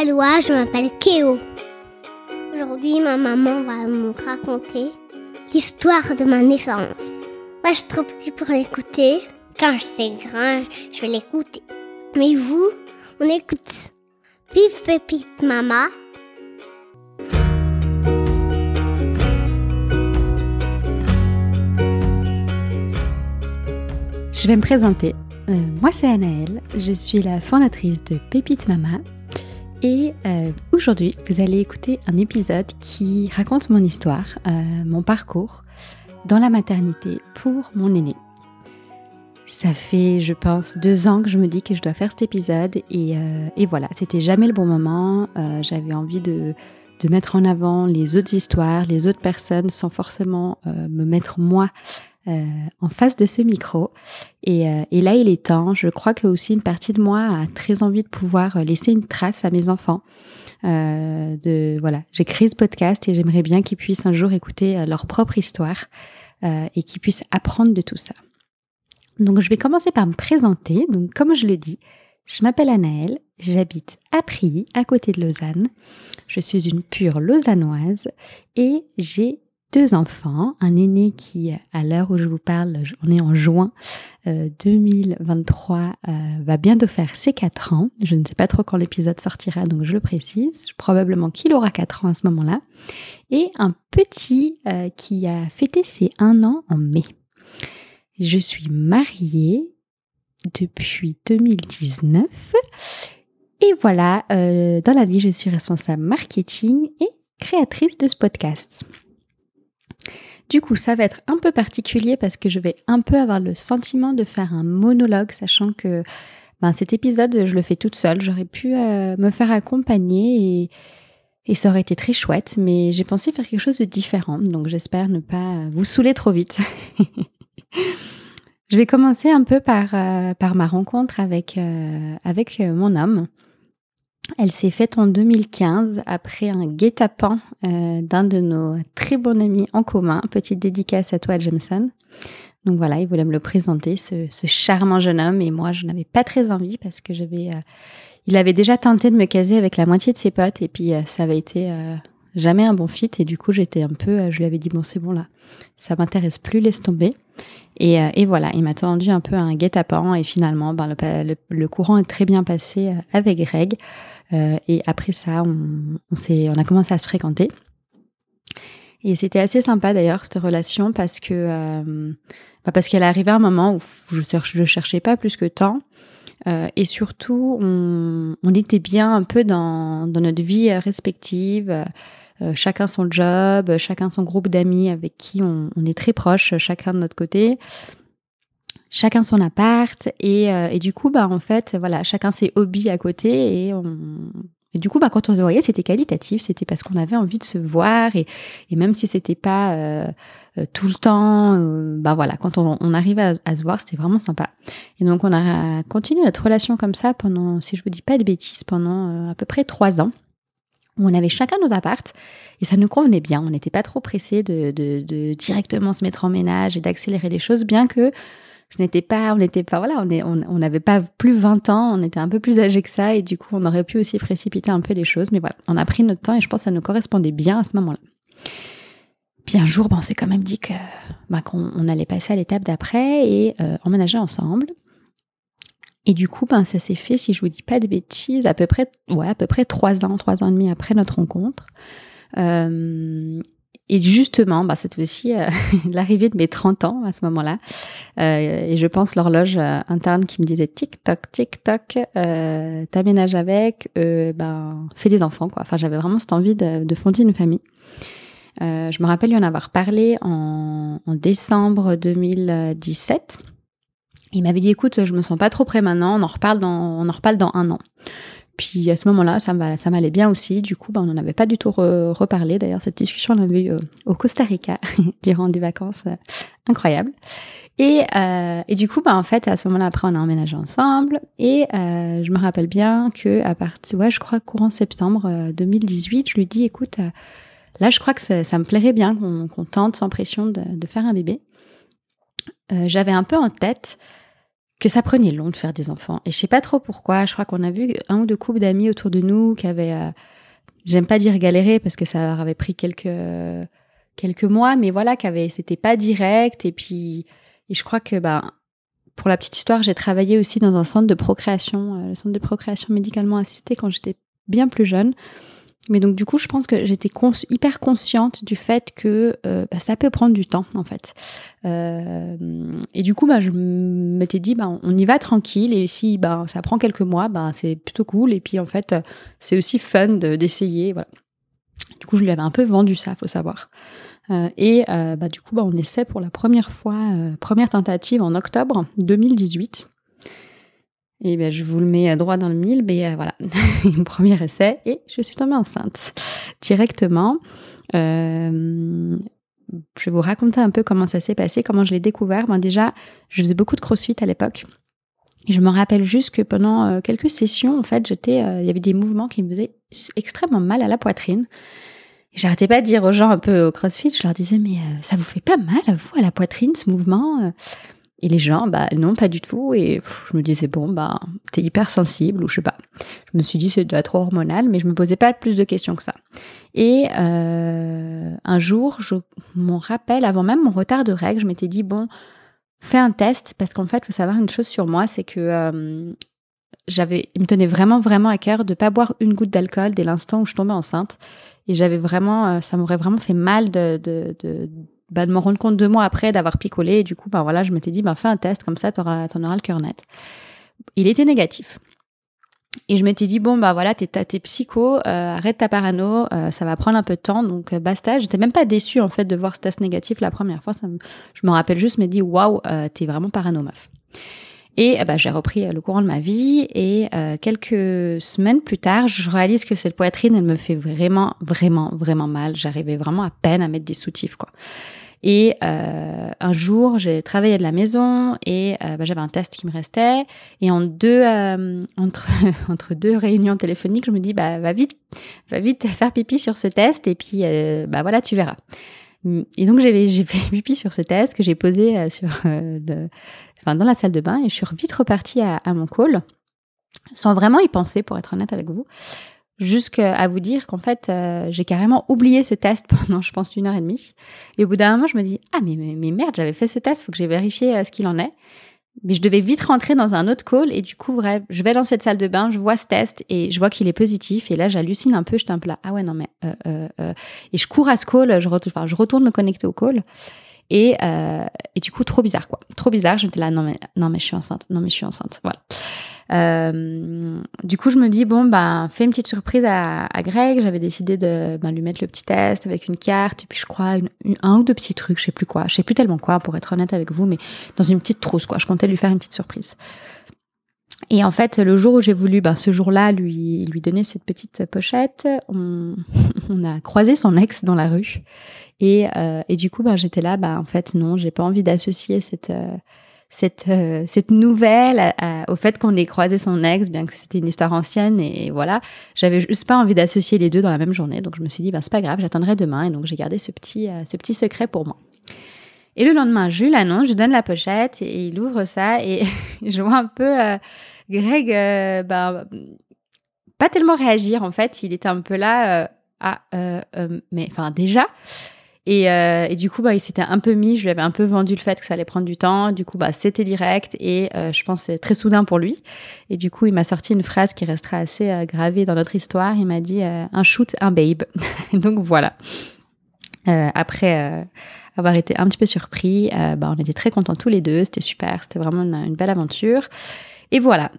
Aloha, je m'appelle Kéo. Aujourd'hui, ma maman va me raconter l'histoire de ma naissance. Moi, je suis trop petit pour l'écouter? Quand je serai grand, je vais l'écouter. Mais vous, on écoute. Vive Pépite Mama. Je vais me présenter. Euh, moi, c'est Anaëlle. Je suis la fondatrice de Pépite Mama. Et euh, aujourd'hui, vous allez écouter un épisode qui raconte mon histoire, euh, mon parcours dans la maternité pour mon aîné. Ça fait, je pense, deux ans que je me dis que je dois faire cet épisode et, et voilà, c'était jamais le bon moment. J'avais envie de, mettre en avant les autres histoires, les autres personnes sans forcément me mettre moi euh, en face de ce micro. Euh, et, là, il est temps. Je crois que aussi une partie de moi a très envie de pouvoir laisser une trace à mes enfants. Euh, de voilà, j'ai créé ce podcast et j'aimerais bien qu'ils puissent un jour écouter leur propre histoire et qu'ils puissent apprendre de tout ça. Donc, je vais commencer par me présenter. Donc, comme je le dis, je m'appelle Anaëlle, j'habite à Prilly, à côté de Lausanne. Je suis une pure lausannoise et j'ai deux enfants, un aîné qui, à l'heure où je vous parle, on est en juin 2023, euh, euh, va bientôt faire ses 4 ans. Je ne sais pas trop quand l'épisode sortira, donc je le précise. Probablement qu'il aura 4 ans à ce moment-là. Et un petit euh, qui a fêté ses 1 an en mai. Je suis mariée depuis 2019. Et voilà, dans la vie, je suis responsable marketing et créatrice de ce podcast. Du coup, ça va être un peu particulier parce que je vais un peu avoir le sentiment de faire un monologue, sachant que ben, cet épisode, je le fais toute seule. J'aurais pu euh, me faire accompagner et, ça aurait été très chouette, mais j'ai pensé faire quelque chose de différent. Donc j'espère ne pas vous saouler trop vite. je vais commencer un peu par, euh, ma rencontre avec, euh, avec mon homme. Elle s'est faite en 2015 après un guet-apens euh, d'un de nos très bons amis en commun. Petite dédicace à toi, Jameson. Donc voilà, il voulait me le présenter, ce, charmant jeune homme. Et moi, je n'avais pas très envie parce que j'avais. Euh, il avait déjà tenté de me caser avec la moitié de ses potes et puis euh, ça avait été jamais un bon fit. Et du coup, j'étais un peu. je lui avais dit bon, c'est bon là, ça m'intéresse plus, laisse tomber. Et, voilà, il m'a tendu un peu un guet-apens et finalement, ben, le, courant est très bien passé avec Greg. Euh, et après ça, on, on, on a commencé à se fréquenter. Et c'était assez sympa d'ailleurs cette relation parce que euh, bah parce qu'elle arrivait à un moment où je ne cherchais pas plus que temps. Euh, et surtout, on, on, était bien un peu dans, dans notre vie respective, euh, chacun son job, chacun son groupe d'amis avec qui on, est très proches, chacun de notre côté chacun son appart et, euh, et, du coup bah en fait voilà chacun ses hobbies à côté et, on... et du coup bah quand on se voyait c'était qualitatif c'était parce qu'on avait envie de se voir et, et même si c'était pas euh, euh, tout le temps bah voilà quand on, on arrivait à, se voir c'était vraiment sympa. Et donc on a continué notre relation comme ça pendant si je vous dis pas de bêtises pendant à peu près trois ans. Où on avait chacun nos apparts et ça nous convenait bien. On n'était pas trop pressé de directement se mettre en ménage et d'accélérer les choses bien que je n'étais pas, on n'était pas, voilà, on on n'avait pas plus 20 ans, on était un peu plus âgés que ça et du coup, on aurait pu aussi précipiter un peu les choses. Mais voilà, on a pris notre temps et je pense que ça nous correspondait bien à ce moment-là. Puis un jour, on s'est quand même dit que bah, qu'on allait passer à l'étape d'après et euh, emménager ensemble. Et du coup, ben, ça s'est fait, si je vous dis pas de bêtises, à peu près, ouais, à peu près trois ans, trois ans et demi après notre rencontre. Euh, et justement, bah, c'était aussi euh, l'arrivée de mes 30 ans à ce moment-là. Euh, et je pense l'horloge euh, interne qui me disait tic-toc, tic-toc, euh, t'aménages avec, ben, fais des enfants. Quoi. Enfin, j'avais vraiment cette envie de, de fonder une famille. je me rappelle lui en avoir parlé en, en décembre 2017. Il m'avait dit, écoute, je me sens pas trop prêt maintenant, on en reparle dans, on en reparle dans un an. Puis à ce moment-là, ça m'allait bien aussi. Du coup, ben, on n'en avait pas du tout reparlé. D'ailleurs, cette discussion, on l'avait eue euh, au Costa Rica durant des vacances euh, incroyables. Et, euh, et, du coup, ben, en fait, à ce moment-là, après, on a emménagé ensemble. Et je me rappelle bien que à partir, ouais, je crois courant septembre 2018, je lui dis, écoute, là, je crois que ça, me plairait bien qu'on tente sans pression de faire un bébé. J'avais un peu en tête que ça prenait long de faire des enfants. Et je sais pas trop pourquoi. Je crois qu'on a vu un ou deux couples d'amis autour de nous qui avaient, euh, j'aime pas dire galéré parce que ça leur avait pris quelques quelques mois, mais voilà, qui avait, c'était pas direct. Et puis, et je crois que ben pour la petite histoire, j'ai travaillé aussi dans un centre de procréation, euh, le centre de procréation médicalement assistée quand j'étais bien plus jeune. Mais donc du coup, je pense que j'étais hyper consciente du fait que euh, bah, ça peut prendre du temps en fait. Euh, et du coup, bah, je m'étais dit, bah, on y va tranquille et si bah, ça prend quelques mois, bah, c'est plutôt cool. Et puis en fait, c'est aussi fun d'essayer. Du coup, je lui avais un peu vendu ça, faut savoir. Euh, et bah, du coup, bah, on essaie pour la première fois, première tentative en octobre 2018. Et bien, je vous le mets droit dans le mille, mais euh, voilà, premier essai, et je suis tombée enceinte directement. Euh, je vais vous raconter un peu comment ça s'est passé, comment je l'ai découvert. Ben déjà, je faisais beaucoup de crossfit à l'époque. Je me rappelle juste que pendant euh, quelques sessions, en fait, j'étais, il y avait des mouvements qui me faisaient extrêmement mal à la poitrine. J'arrêtais pas de dire aux gens un peu au crossfit, je leur disais, mais ça vous fait pas mal à vous à la poitrine ce mouvement et les gens, bah non, pas du tout. Et je me disais, bon, bah, t'es hyper sensible ou je sais pas. Je me suis dit, c'est déjà trop hormonal, mais je me posais pas plus de questions que ça. Et euh, un jour, je m'en rappelle, avant même mon retard de règles, je m'étais dit, bon, fais un test, parce qu'en fait, il faut savoir une chose sur moi, c'est que euh, j'avais, il me tenait vraiment, vraiment à cœur de pas boire une goutte d'alcool dès l'instant où je tombais enceinte. Et j'avais vraiment, euh, ça m'aurait vraiment fait mal de, de, de bah, de me rendre compte deux mois après d'avoir picolé. Et du coup, bah, voilà, je m'étais dit, bah, fais un test, comme ça, tu auras, auras le cœur net. Il était négatif. Et je m'étais dit, bon, bah voilà, t'es, psycho, euh, arrête ta parano, euh, ça va prendre un peu de temps, donc euh, basta. J'étais même pas déçue, en fait, de voir ce test négatif la première fois. Je me rappelle juste, me dit, waouh, t'es vraiment parano, meuf. Et bah, j'ai repris le courant de ma vie et quelques semaines plus tard, je réalise que cette poitrine, elle me fait vraiment, vraiment, vraiment mal. J'arrivais vraiment à peine à mettre des soutifs, quoi. Et euh, un jour, j'ai travaillé de la maison et euh, bah, j'avais un test qui me restait. Et euh, entre deux réunions téléphoniques, je me dis, bah, va vite, va vite faire pipi sur ce test et puis, bah voilà, tu verras. Et donc, j'ai fait pipi sur ce test que j'ai posé sur le, dans la salle de bain et je suis vite repartie à, mon call sans vraiment y penser, pour être honnête avec vous jusqu'à vous dire qu'en fait, euh, j'ai carrément oublié ce test pendant, je pense, une heure et demie. Et au bout d'un moment, je me dis, ah, mais, merde, j'avais fait ce test, faut que j'ai vérifié euh, ce qu'il en est. Mais je devais vite rentrer dans un autre call et du coup, bref, je vais dans cette salle de bain, je vois ce test et je vois qu'il est positif. Et là, j'hallucine un peu, je un peu là, ah ouais, non, mais. Euh, et je cours à ce call, je, je retourne me connecter au call. Et, et du coup, trop bizarre, quoi. Trop bizarre. J'étais là, non, mais, non, mais je suis enceinte. Non, mais je suis enceinte. Voilà. Euh, du coup, je me dis, bon, ben, fais une petite surprise à, Greg. J'avais décidé de ben, lui mettre le petit test avec une carte, et puis je crois un ou deux petits trucs, je sais plus quoi. Je sais plus tellement quoi, pour être honnête avec vous, mais dans une petite trousse, quoi. Je comptais lui faire une petite surprise. Et en fait, le jour où j'ai voulu, ben, ce jour-là, lui, lui donner cette petite pochette, on, a croisé son ex dans la rue. Et, euh, et du coup, ben, j'étais là, ben, en fait, non, j'ai pas envie d'associer cette, euh, cette, euh, cette nouvelle au fait qu'on ait croisé son ex, bien que c'était une histoire ancienne. Et, voilà, j'avais juste pas envie d'associer les deux dans la même journée. Donc je me suis dit, ben, c'est pas grave, j'attendrai demain. Et donc j'ai gardé ce petit, ce petit secret pour moi. Et le lendemain, je lui l'annonce, je donne la pochette et il ouvre ça et je vois un peu euh, Greg, ben, pas tellement réagir en fait. Il était un peu là, ah, mais enfin déjà. Euh, et, du coup, bah, il s'était un peu mis, je lui avais un peu vendu le fait que ça allait prendre du temps. Du coup, bah, c'était direct et euh, je pense très soudain pour lui. Et du coup, il m'a sorti une phrase qui restera assez euh, gravée dans notre histoire. Il m'a dit un shoot, un babe. Donc voilà. après avoir été un petit peu surpris, bah, on était très contents tous les deux. C'était super, c'était vraiment une, belle aventure. Et voilà.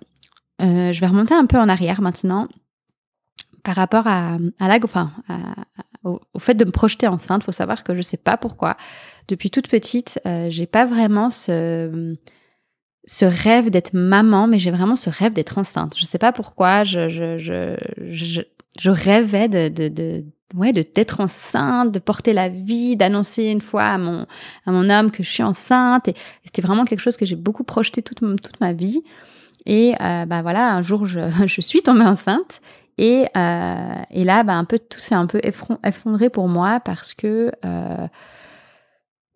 je vais remonter un peu en arrière maintenant par rapport à, la, enfin, au, fait de me projeter enceinte. Il faut savoir que je ne sais pas pourquoi. Depuis toute petite, euh, j'ai pas vraiment ce, ce rêve d'être maman, mais j'ai vraiment ce rêve d'être enceinte. Je ne sais pas pourquoi. Je, je, je, je, rêvais de, de ouais, de d'être enceinte, de porter la vie, d'annoncer une fois à mon à mon homme que je suis enceinte. Et, c'était vraiment quelque chose que j'ai beaucoup projeté toute toute ma vie. Et euh, bah voilà, un jour je, je suis tombée enceinte et, euh, et là, bah, un peu tout s'est un peu effondré pour moi parce que euh,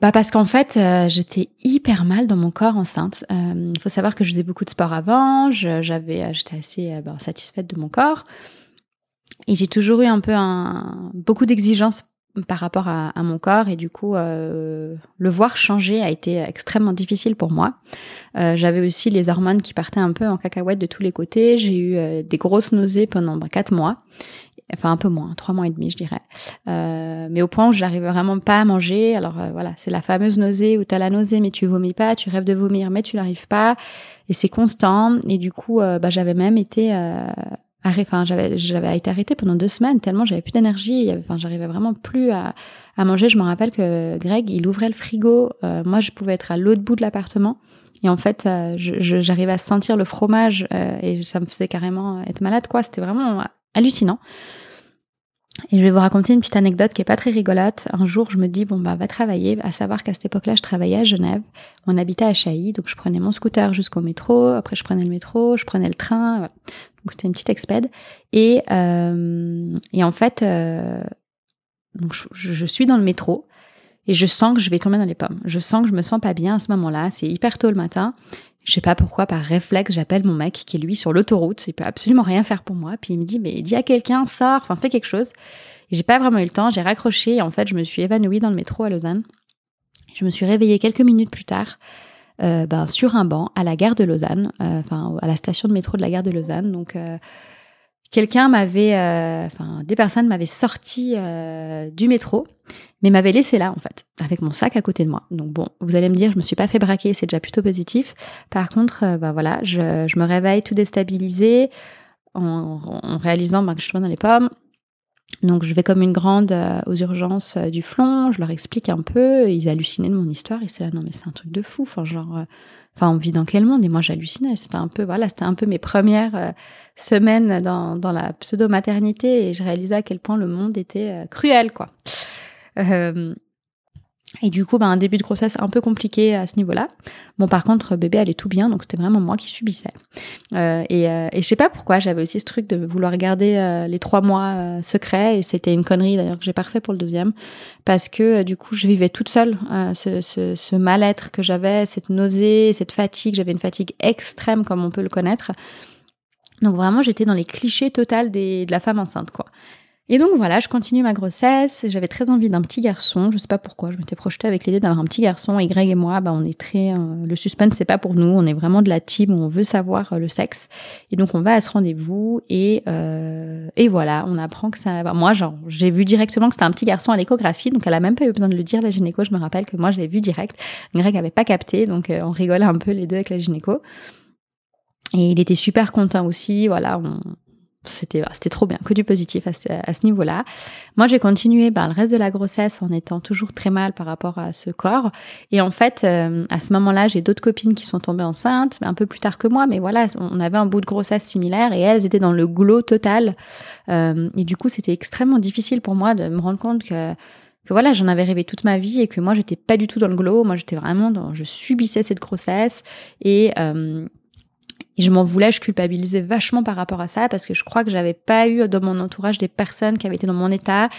bah parce qu'en fait, euh, j'étais hyper mal dans mon corps enceinte. Il faut savoir que je faisais beaucoup de sport avant, j'avais, j'étais assez ben, satisfaite de mon corps. Et j'ai toujours eu un peu un, beaucoup d'exigences par rapport à, mon corps et du coup euh, le voir changer a été extrêmement difficile pour moi. Euh, j'avais aussi les hormones qui partaient un peu en cacahuète de tous les côtés. J'ai eu euh, des grosses nausées pendant bah, quatre mois, enfin un peu moins, trois mois et demi je dirais. mais au point où j'arrivais vraiment pas à manger. Alors voilà, c'est la fameuse nausée où tu as la nausée mais tu vomis pas, tu rêves de vomir mais tu n'arrives pas et c'est constant. Et du coup, bah, j'avais même été Enfin, j'avais, été arrêtée pendant deux semaines tellement j'avais plus d'énergie. Enfin, j'arrivais vraiment plus à, à, manger. Je me rappelle que Greg, il ouvrait le frigo. Euh, moi, je pouvais être à l'autre bout de l'appartement. Et en fait, euh, j'arrivais à sentir le fromage euh, et ça me faisait carrément être malade, quoi. C'était vraiment hallucinant. Et je vais vous raconter une petite anecdote qui est pas très rigolote. Un jour, je me dis, bon, bah, va travailler. À savoir qu'à cette époque-là, je travaillais à Genève. On habitait à Chailly. Donc, je prenais mon scooter jusqu'au métro. Après, je prenais le métro, je prenais le train. Donc, c'était une petite expède. Et, euh, et en fait, euh, donc, je, je, suis dans le métro et je sens que je vais tomber dans les pommes. Je sens que je me sens pas bien à ce moment-là. C'est hyper tôt le matin. Je sais pas pourquoi, par réflexe, j'appelle mon mec qui est lui sur l'autoroute. Il peut absolument rien faire pour moi. Puis il me dit, mais dis à quelqu'un, sors, enfin fais quelque chose. J'ai pas vraiment eu le temps. J'ai raccroché. Et en fait, je me suis évanouie dans le métro à Lausanne. Je me suis réveillée quelques minutes plus tard. Euh, ben, sur un banc à la gare de Lausanne, euh, à la station de métro de la gare de Lausanne. Donc euh, quelqu'un m'avait, enfin des personnes m'avaient sorti du métro mais m'avait laissé là en fait, avec mon sac à côté de moi. Donc bon, vous allez me dire, je me suis pas fait braquer, c'est déjà plutôt positif. Par contre, euh, bah voilà, je, me réveille tout déstabilisé en, réalisant bah, que je suis dans les pommes. Donc je vais comme une grande euh, aux urgences euh, du flon, je leur explique un peu, ils hallucinaient de mon histoire, ils disaient ah non mais c'est un truc de fou, enfin genre, enfin on vit dans quel monde? Et moi j'hallucinais, c'était un peu voilà, c'était un peu mes premières semaines dans, dans la pseudo maternité et je réalisais à quel point le monde était cruel quoi. Euh, et du coup, bah, un début de grossesse un peu compliqué à ce niveau-là. Bon, par contre, bébé allait tout bien, donc c'était vraiment moi qui subissais. Euh, et, euh, et je sais pas pourquoi, j'avais aussi ce truc de vouloir garder les trois mois secrets, et c'était une connerie d'ailleurs que j'ai pas pour le deuxième, parce que du coup, je vivais toute seule ce, mal-être que j'avais, cette nausée, cette fatigue. J'avais une fatigue extrême, comme on peut le connaître. Donc vraiment, j'étais dans les clichés total des, de la femme enceinte, quoi. Et donc voilà, je continue ma grossesse. J'avais très envie d'un petit garçon. Je sais pas pourquoi. Je m'étais projetée avec l'idée d'avoir un petit garçon. Et Greg et moi, bah, on est très. Euh, le suspense, c'est pas pour nous. On est vraiment de la team où on veut savoir euh, le sexe. Et donc on va à ce rendez-vous et euh, et voilà, on apprend que ça. Bah, moi, genre, j'ai vu directement que c'était un petit garçon à l'échographie. Donc elle a même pas eu besoin de le dire la gynéco. Je me rappelle que moi, je l'ai vu direct. Greg avait pas capté, donc on rigolait un peu les deux avec la gynéco. Et il était super content aussi. Voilà, on, c'était c'était trop bien, que du positif à ce, niveau-là. Moi, j'ai continué ben, le reste de la grossesse en étant toujours très mal par rapport à ce corps. Et en fait, euh, à ce moment-là, j'ai d'autres copines qui sont tombées enceintes, un peu plus tard que moi, mais voilà, on avait un bout de grossesse similaire et elles étaient dans le glow total. Euh, et du coup, c'était extrêmement difficile pour moi de me rendre compte que que voilà, j'en avais rêvé toute ma vie et que moi, j'étais pas du tout dans le glow. Moi, j'étais vraiment dans, je subissais cette grossesse et euh, et je m'en voulais, je culpabilisais vachement par rapport à ça parce que je crois que j'avais pas eu dans mon entourage des personnes qui avaient été dans mon état.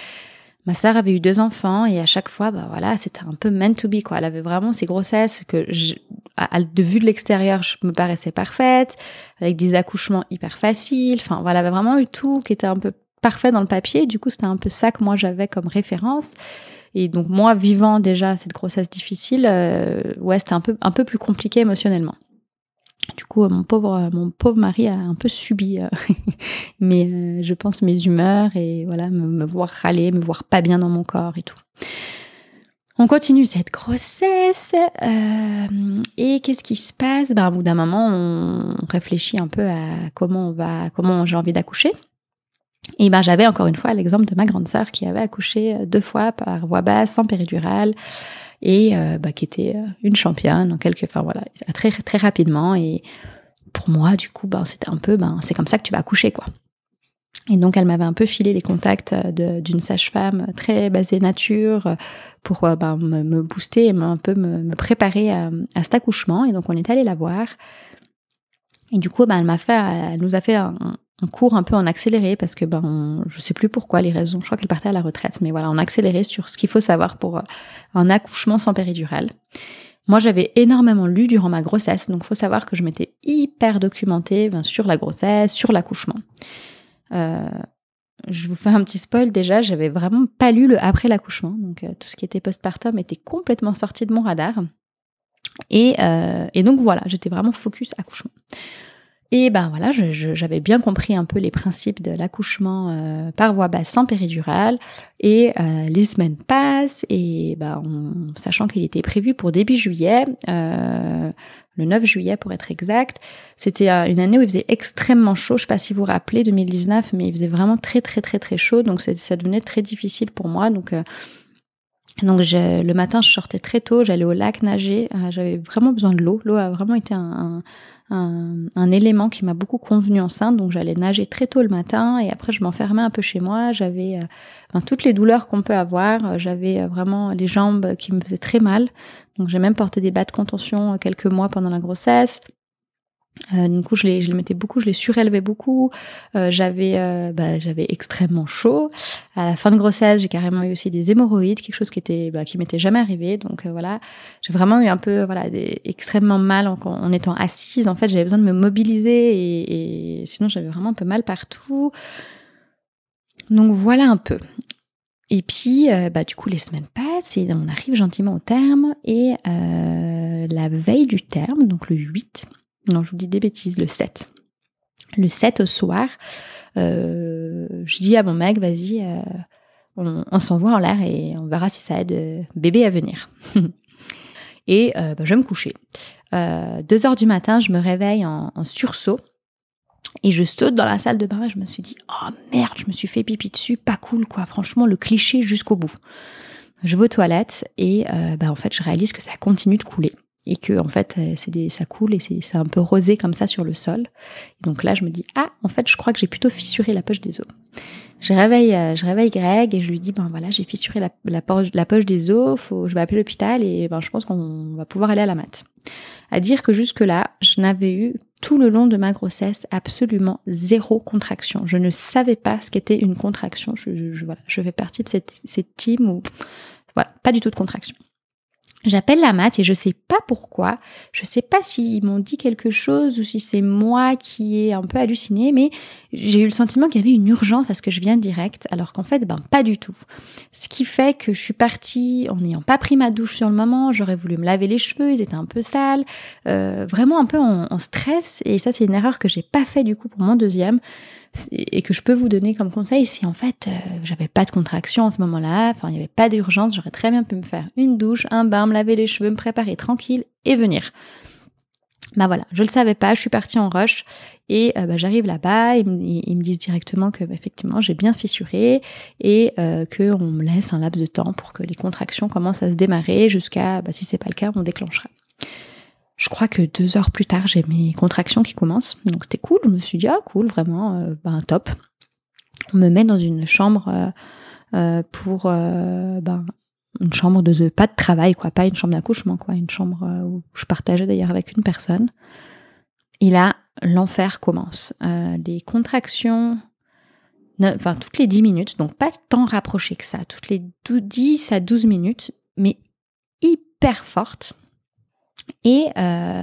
Ma sœur avait eu deux enfants et à chaque fois, bah voilà, c'était un peu meant to be quoi. Elle avait vraiment ces grossesses que, je, de vue de l'extérieur, je me paraissais parfaite, avec des accouchements hyper faciles. Enfin voilà, elle avait vraiment eu tout qui était un peu parfait dans le papier. Du coup, c'était un peu ça que moi j'avais comme référence. Et donc moi, vivant déjà cette grossesse difficile, euh, ouais, c'était un peu un peu plus compliqué émotionnellement. Du coup, mon pauvre, mon pauvre mari a un peu subi, euh, mais euh, je pense mes humeurs et voilà, me, voir râler, me voir pas bien dans mon corps et tout. On continue cette grossesse euh, et qu'est-ce qui se passe? Ben, Au bout d'un moment, on réfléchit un peu à comment va, comment j'ai envie d'accoucher. Et ben j'avais encore une fois l'exemple de ma grande sœur qui avait accouché deux fois par voie basse, sans péridurale et euh, bah, qui était euh, une championne en quelques, enfin voilà, très très rapidement. Et pour moi, du coup, ben, c'était un peu, ben, c'est comme ça que tu vas accoucher, quoi. Et donc, elle m'avait un peu filé les contacts euh, d'une sage-femme très basée nature pour ben, me, booster et un peu me, préparer à, cet accouchement. Et donc, on est allé la voir. Et du coup, ben, elle fait, elle nous a fait un, on court un peu en accéléré parce que ben je sais plus pourquoi les raisons. Je crois qu'elle partait à la retraite, mais voilà, en accéléré sur ce qu'il faut savoir pour euh, un accouchement sans péridurale. Moi, j'avais énormément lu durant ma grossesse, donc faut savoir que je m'étais hyper documentée ben, sur la grossesse, sur l'accouchement. Euh, je vous fais un petit spoil déjà, j'avais vraiment pas lu le après l'accouchement, donc euh, tout ce qui était postpartum était complètement sorti de mon radar. Et, et donc voilà, j'étais vraiment focus accouchement. Et ben voilà, j'avais bien compris un peu les principes de l'accouchement euh, par voie basse sans péridurale. Et euh, les semaines passent et ben, sachant qu'il était prévu pour début juillet, euh, le 9 juillet pour être exact, c'était une année où il faisait extrêmement chaud. Je sais pas si vous vous rappelez 2019, mais il faisait vraiment très très très très chaud, donc ça devenait très difficile pour moi. Donc donc le matin, je sortais très tôt, j'allais au lac nager. J'avais vraiment besoin de l'eau. L'eau a vraiment été un un, élément qui m'a beaucoup convenu enceinte. Donc j'allais nager très tôt le matin et après je m'enfermais un peu chez moi. J'avais euh, toutes les douleurs qu'on peut avoir. J'avais euh, vraiment les jambes qui me faisaient très mal. Donc j'ai même porté des bas de contention euh, quelques mois pendant la grossesse. Euh, du coup, je les, mettais beaucoup, je les surélevais beaucoup. Euh, j'avais, euh, bah, j'avais extrêmement chaud. À la fin de grossesse, j'ai carrément eu aussi des hémorroïdes, quelque chose qui était, bah, qui m'était jamais arrivé. Donc voilà, j'ai vraiment eu un peu, voilà, extrêmement mal en, étant assise. En fait, j'avais besoin de me mobiliser et, et sinon j'avais vraiment un peu mal partout. Donc voilà un peu. Et puis, bah, du coup, les semaines passent et on arrive gentiment au terme. Et la veille du terme, donc le 8, non, je vous dis des bêtises, le 7. Le 7 au soir, euh, je dis à mon mec, vas-y, euh, on, s'envoie en l'air et on verra si ça aide euh, bébé à venir. et bah, je vais me coucher. deux heures du matin, je me réveille en, sursaut et je saute dans la salle de bain et je me suis dit, oh merde, je me suis fait pipi dessus, pas cool quoi, franchement, le cliché jusqu'au bout. Je vais aux toilettes et bah, en fait, je réalise que ça continue de couler et que en fait euh, ça coule et c'est un peu rosé comme ça sur le sol. donc là je me dis ah en fait je crois que j'ai plutôt fissuré la poche des os. Je réveille, euh, je réveille Greg et je lui dis ben voilà j'ai fissuré la, poche, des os, faut, je vais appeler l'hôpital et ben je pense qu'on va pouvoir aller à la mat. À dire que jusque là je n'avais eu tout le long de ma grossesse absolument zéro contraction. Je ne savais pas ce qu'était une contraction. Je, fais partie de cette team où voilà pas du tout de contraction. J'appelle la mat et je sais pas pourquoi. Je sais pas s'ils m'ont dit quelque chose ou si c'est moi qui ai un peu halluciné, mais j'ai eu le sentiment qu'il y avait une urgence à ce que je vienne direct, alors qu'en fait, ben pas du tout. Ce qui fait que je suis partie en n'ayant pas pris ma douche sur le moment. J'aurais voulu me laver les cheveux, ils étaient un peu sales, euh, vraiment un peu en, stress. Et ça, c'est une erreur que j'ai pas fait du coup pour mon deuxième et que je peux vous donner comme conseil si en fait euh, j'avais pas de contraction en ce moment-là, enfin il n'y avait pas d'urgence, j'aurais très bien pu me faire une douche, un bain, me laver les cheveux, me préparer tranquille et venir. Bah voilà, je le savais pas, je suis partie en rush et euh, bah, j'arrive là-bas, ils, me disent directement que bah, effectivement j'ai bien fissuré et euh, qu'on me laisse un laps de temps pour que les contractions commencent à se démarrer jusqu'à, bah, si c'est pas le cas, on déclenchera. Je crois que deux heures plus tard, j'ai mes contractions qui commencent. Donc c'était cool. Je me suis dit, ah cool, vraiment, euh, ben, top. On me met dans une chambre euh, euh, pour ben, une chambre de pas de travail, quoi, pas une chambre d'accouchement, quoi, une chambre où je partageais d'ailleurs avec une personne. Et là, l'enfer commence. les contractions, enfin toutes les 10 minutes, donc pas tant rapproché que ça, toutes les 10 à 12 minutes, mais hyper fortes. Et, euh,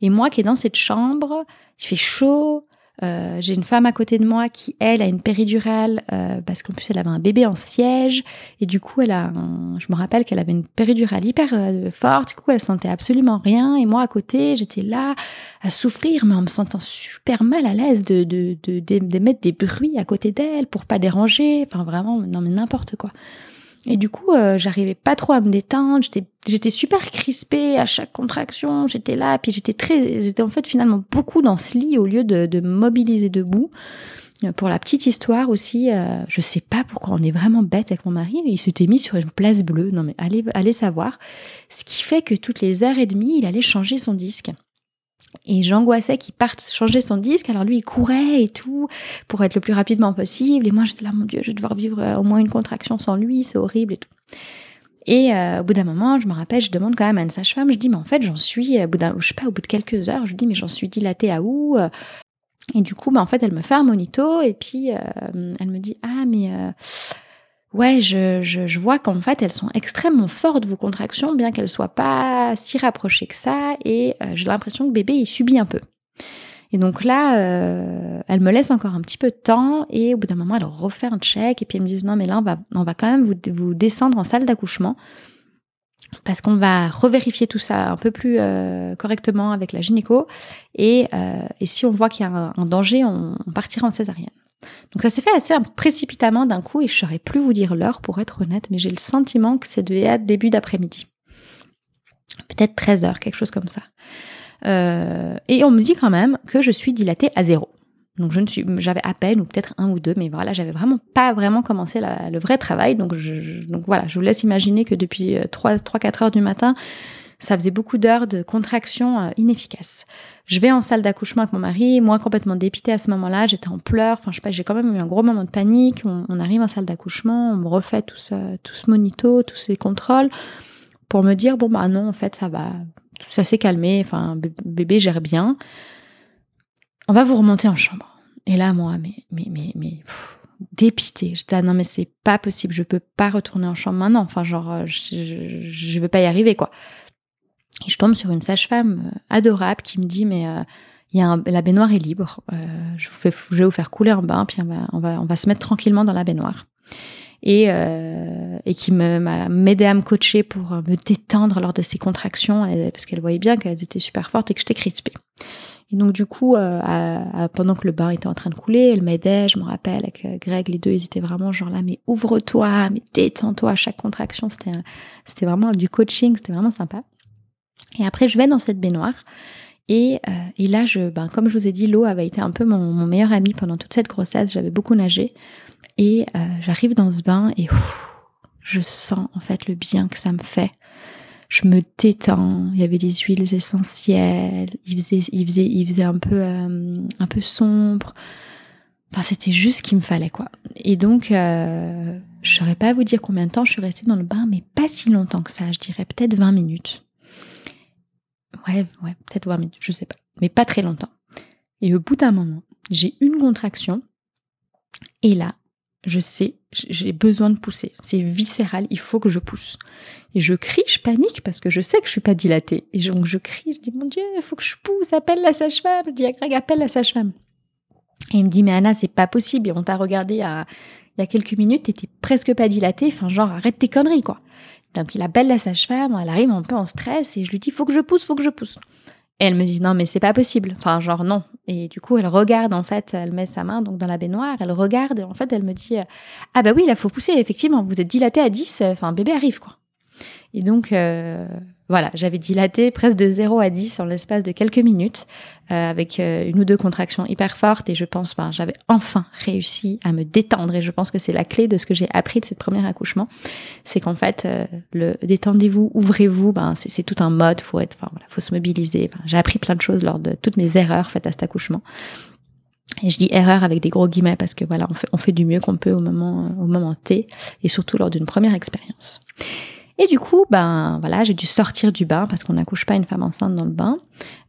et moi qui est dans cette chambre, il fait chaud. Euh, j'ai une femme à côté de moi qui, elle, a une péridurale euh, parce qu'en plus, elle avait un bébé en siège. Et du coup, elle a je me rappelle qu'elle avait une péridurale hyper forte. Du coup, elle sentait absolument rien. Et moi, à côté, j'étais là à souffrir, mais en me sentant super mal à l'aise de, de, de, de, mettre des bruits à côté d'elle pour pas déranger. Enfin, vraiment, non, mais n'importe quoi. Et du coup, euh, j'arrivais pas trop à me détendre. J'étais, super crispée à chaque contraction. J'étais là, puis j'étais très, j'étais en fait finalement beaucoup dans ce lit au lieu de, de mobiliser debout. Euh, pour la petite histoire aussi, euh, je sais pas pourquoi on est vraiment bête avec mon mari. Il s'était mis sur une place bleue. Non mais allez, allez savoir. Ce qui fait que toutes les heures et demie, il allait changer son disque. Et j'angoissais qu'il parte changer son disque. Alors lui, il courait et tout pour être le plus rapidement possible. Et moi, j'étais là, mon Dieu, je vais devoir vivre euh, au moins une contraction sans lui, c'est horrible et tout. Et euh, au bout d'un moment, je me rappelle, je demande quand même à une sage-femme, je dis, mais en fait, j'en suis, au bout je sais pas, au bout de quelques heures, je dis, mais j'en suis dilatée à où Et du coup, bah, en fait, elle me fait un monito et puis euh, elle me dit Ah, mais euh, ouais, je, je, vois qu'en fait, elles sont extrêmement fortes, vos contractions, bien qu'elles soient pas si rapprochées que ça. Et euh, j'ai l'impression que bébé, il subit un peu. Et donc là, elle me laisse encore un petit peu de temps et au bout d'un moment, elle refait un check et puis elle me dit Non, mais là, on va, on va quand même vous, vous descendre en salle d'accouchement parce qu'on va revérifier tout ça un peu plus euh, correctement avec la gynéco. Et, euh, et si on voit qu'il y a un, danger, on, partira en césarienne. Donc ça s'est fait assez précipitamment d'un coup et je saurais plus vous dire l'heure pour être honnête, mais j'ai le sentiment que c'est être début d'après-midi. Peut-être 13 heures, quelque chose comme ça. Euh, et on me dit quand même que je suis dilatée à zéro. Donc je ne suis, j'avais à peine ou peut-être un ou deux, mais voilà, j'avais vraiment pas vraiment commencé le vrai travail. Donc, donc voilà, je vous laisse imaginer que depuis 3-4 euh, heures du matin, ça faisait beaucoup d'heures de contraction euh, inefficaces. Je vais en salle d'accouchement avec mon mari, moi complètement dépitée à ce moment-là, j'étais en pleurs, enfin je sais pas, j'ai quand même eu un gros moment de panique. On, arrive en salle d'accouchement, on me refait tout ce, tout monito, tous ces contrôles pour me dire bon bah non, en fait ça va, ça s'est calmé, enfin bébé gère bien. On va vous remonter en chambre. Et là, moi, mais, mais, mais, mais dépité. J'étais ah non, mais c'est pas possible, je peux pas retourner en chambre maintenant. Enfin, genre, euh, je, je, vais pas y arriver, quoi. Et je tombe sur une sage-femme euh, adorable qui me dit, mais euh, y a la baignoire est libre. je, vous fais, je vais vous faire couler un bain, puis on va, on va, on va se mettre tranquillement dans la baignoire. Et, et qui m'a m'aidé à me coacher pour me détendre lors de ces contractions, parce qu'elle voyait bien qu'elles étaient super fortes et que j'étais crispée. Et donc du coup, euh, pendant que le bain était en train de couler, elle m'aidait, je me rappelle, avec euh, Greg, les deux, ils étaient vraiment genre là, mais ouvre-toi, mais détends-toi à chaque contraction. C'était vraiment du coaching, c'était vraiment sympa. Et après, je vais dans cette baignoire. Et, euh, et là, je, ben, comme je vous ai dit, l'eau avait été un peu mon, meilleur ami pendant toute cette grossesse. J'avais beaucoup nagé. Et j'arrive dans ce bain et je sens en fait le bien que ça me fait je me détends. Il y avait des huiles essentielles. Il faisait, il faisait, il faisait un peu, euh, un peu sombre. Enfin, c'était juste ce qu'il me fallait, quoi. Et donc, euh, je saurais pas vous dire combien de temps je suis restée dans le bain, mais pas si longtemps que ça. Je dirais peut-être 20 minutes. Ouais, ouais, peut-être 20 minutes, je sais pas. Mais pas très longtemps. Et au bout d'un moment, j'ai une contraction. Et là, je sais, j'ai besoin de pousser. C'est viscéral, il faut que je pousse. Et je crie, je panique parce que je sais que je suis pas dilatée. Et donc je crie, je dis mon Dieu, il faut que je pousse, appelle la sage-femme. Je dis à Greg, appelle la sage-femme. Et il me dit, mais Anna, c'est pas possible. on t'a regardé a, il y a quelques minutes, t'étais presque pas dilatée. Enfin, genre, arrête tes conneries, quoi. Donc il appelle la sage-femme, elle arrive un peu en stress et je lui dis, faut que je pousse, faut que je pousse. Et elle me dit non mais c'est pas possible. Enfin genre non. Et du coup elle regarde en fait, elle met sa main donc dans la baignoire, elle regarde et en fait elle me dit ah bah oui il faut pousser effectivement. Vous êtes dilaté à 10, enfin bébé arrive quoi. Et donc, euh, voilà, j'avais dilaté presque de 0 à 10 en l'espace de quelques minutes, euh, avec euh, une ou deux contractions hyper fortes. Et je pense, ben, j'avais enfin réussi à me détendre. Et je pense que c'est la clé de ce que j'ai appris de cette premier accouchement. C'est qu'en fait, le détendez-vous, ouvrez-vous, ben, c'est tout un mode, faut être, faut se mobiliser. j'ai appris plein de choses lors de toutes mes erreurs faites à cet accouchement. Et je dis erreur avec des gros guillemets parce que voilà, on fait, on fait du mieux qu'on peut au moment, au moment T et surtout lors d'une première expérience. Et du coup, ben voilà, j'ai dû sortir du bain parce qu'on n'accouche pas une femme enceinte dans le bain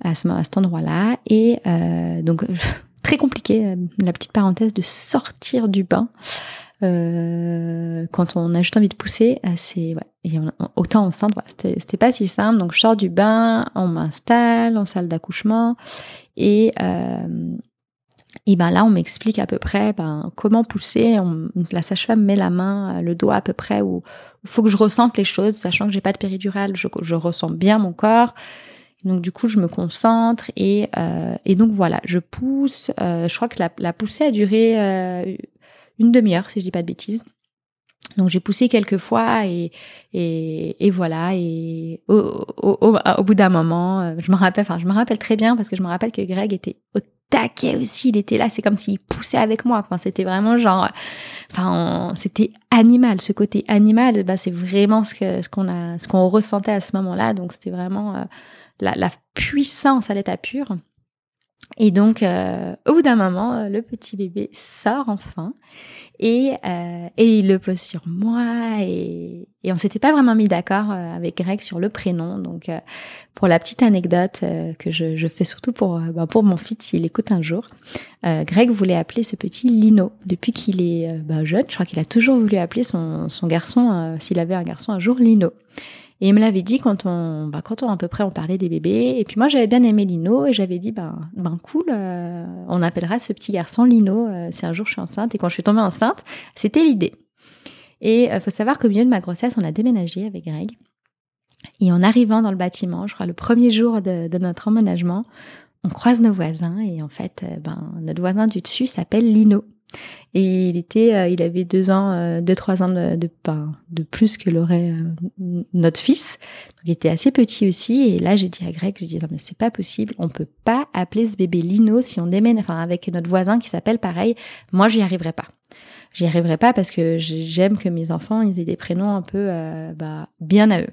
à, ce, à cet endroit-là. Et euh, donc très compliqué, euh, la petite parenthèse de sortir du bain. Euh, quand on a juste envie de pousser, c'est autant enceinte, voilà, c'était pas si simple. Donc je sors du bain, on m'installe en salle d'accouchement et et ben là, on m'explique à peu près ben, comment pousser. la sage-femme met la main, euh, le doigt à peu près où il faut que je ressente les choses, sachant que j'ai pas de péridurale, je, ressens bien mon corps. Donc du coup, je me concentre et, euh, et donc voilà, je pousse. Euh, je crois que la, poussée a duré une demi-heure, si je dis pas de bêtises. Donc j'ai poussé quelques fois et, et, voilà. Et au, au, au, bout d'un moment, je me rappelle, enfin je me rappelle très bien parce que je me rappelle que Greg était taquet aussi, il était là, c'est comme s'il poussait avec moi. Enfin, c'était vraiment genre, enfin, c'était animal. Ce côté animal, bah, c'est vraiment ce que ce qu'on a, ce qu'on ressentait à ce moment-là. Donc, c'était vraiment euh, la, puissance à l'état pur. Et donc, euh, au bout d'un moment, euh, le petit bébé sort enfin et, euh, et il le pose sur moi et, et on s'était pas vraiment mis d'accord avec Greg sur le prénom. Donc, pour la petite anecdote que je, je, fais surtout pour, ben pour mon fils, s'il écoute un jour, Greg voulait appeler ce petit Lino depuis qu'il est ben jeune. Je crois qu'il a toujours voulu appeler son, son garçon, s'il avait un garçon, un jour Lino. Et il me l'avait dit quand on, bah, quand à peu près on parlait des bébés. Et puis moi j'avais bien aimé Lino et j'avais dit ben, ben cool, euh, on appellera ce petit garçon Lino euh, si un jour je suis enceinte. Et quand je suis tombée enceinte, c'était l'idée. Et il euh, faut savoir qu'au milieu de ma grossesse, on a déménagé avec Greg. Et en arrivant dans le bâtiment, je crois le premier jour de, de notre emménagement, on croise nos voisins et en fait, ben, notre voisin du dessus s'appelle Lino. Et il était, euh, il avait deux ans, euh, deux trois ans de, de, de plus que l'aurait euh, notre fils. Donc il était assez petit aussi. Et là, j'ai dit à Greg, j'ai dit non mais c'est pas possible, on peut pas appeler ce bébé Lino si on déménage, enfin avec notre voisin qui s'appelle pareil. Moi, j'y arriverai pas. J'y arriverai pas parce que j'aime que mes enfants aient des prénoms un peu bah, bien à eux.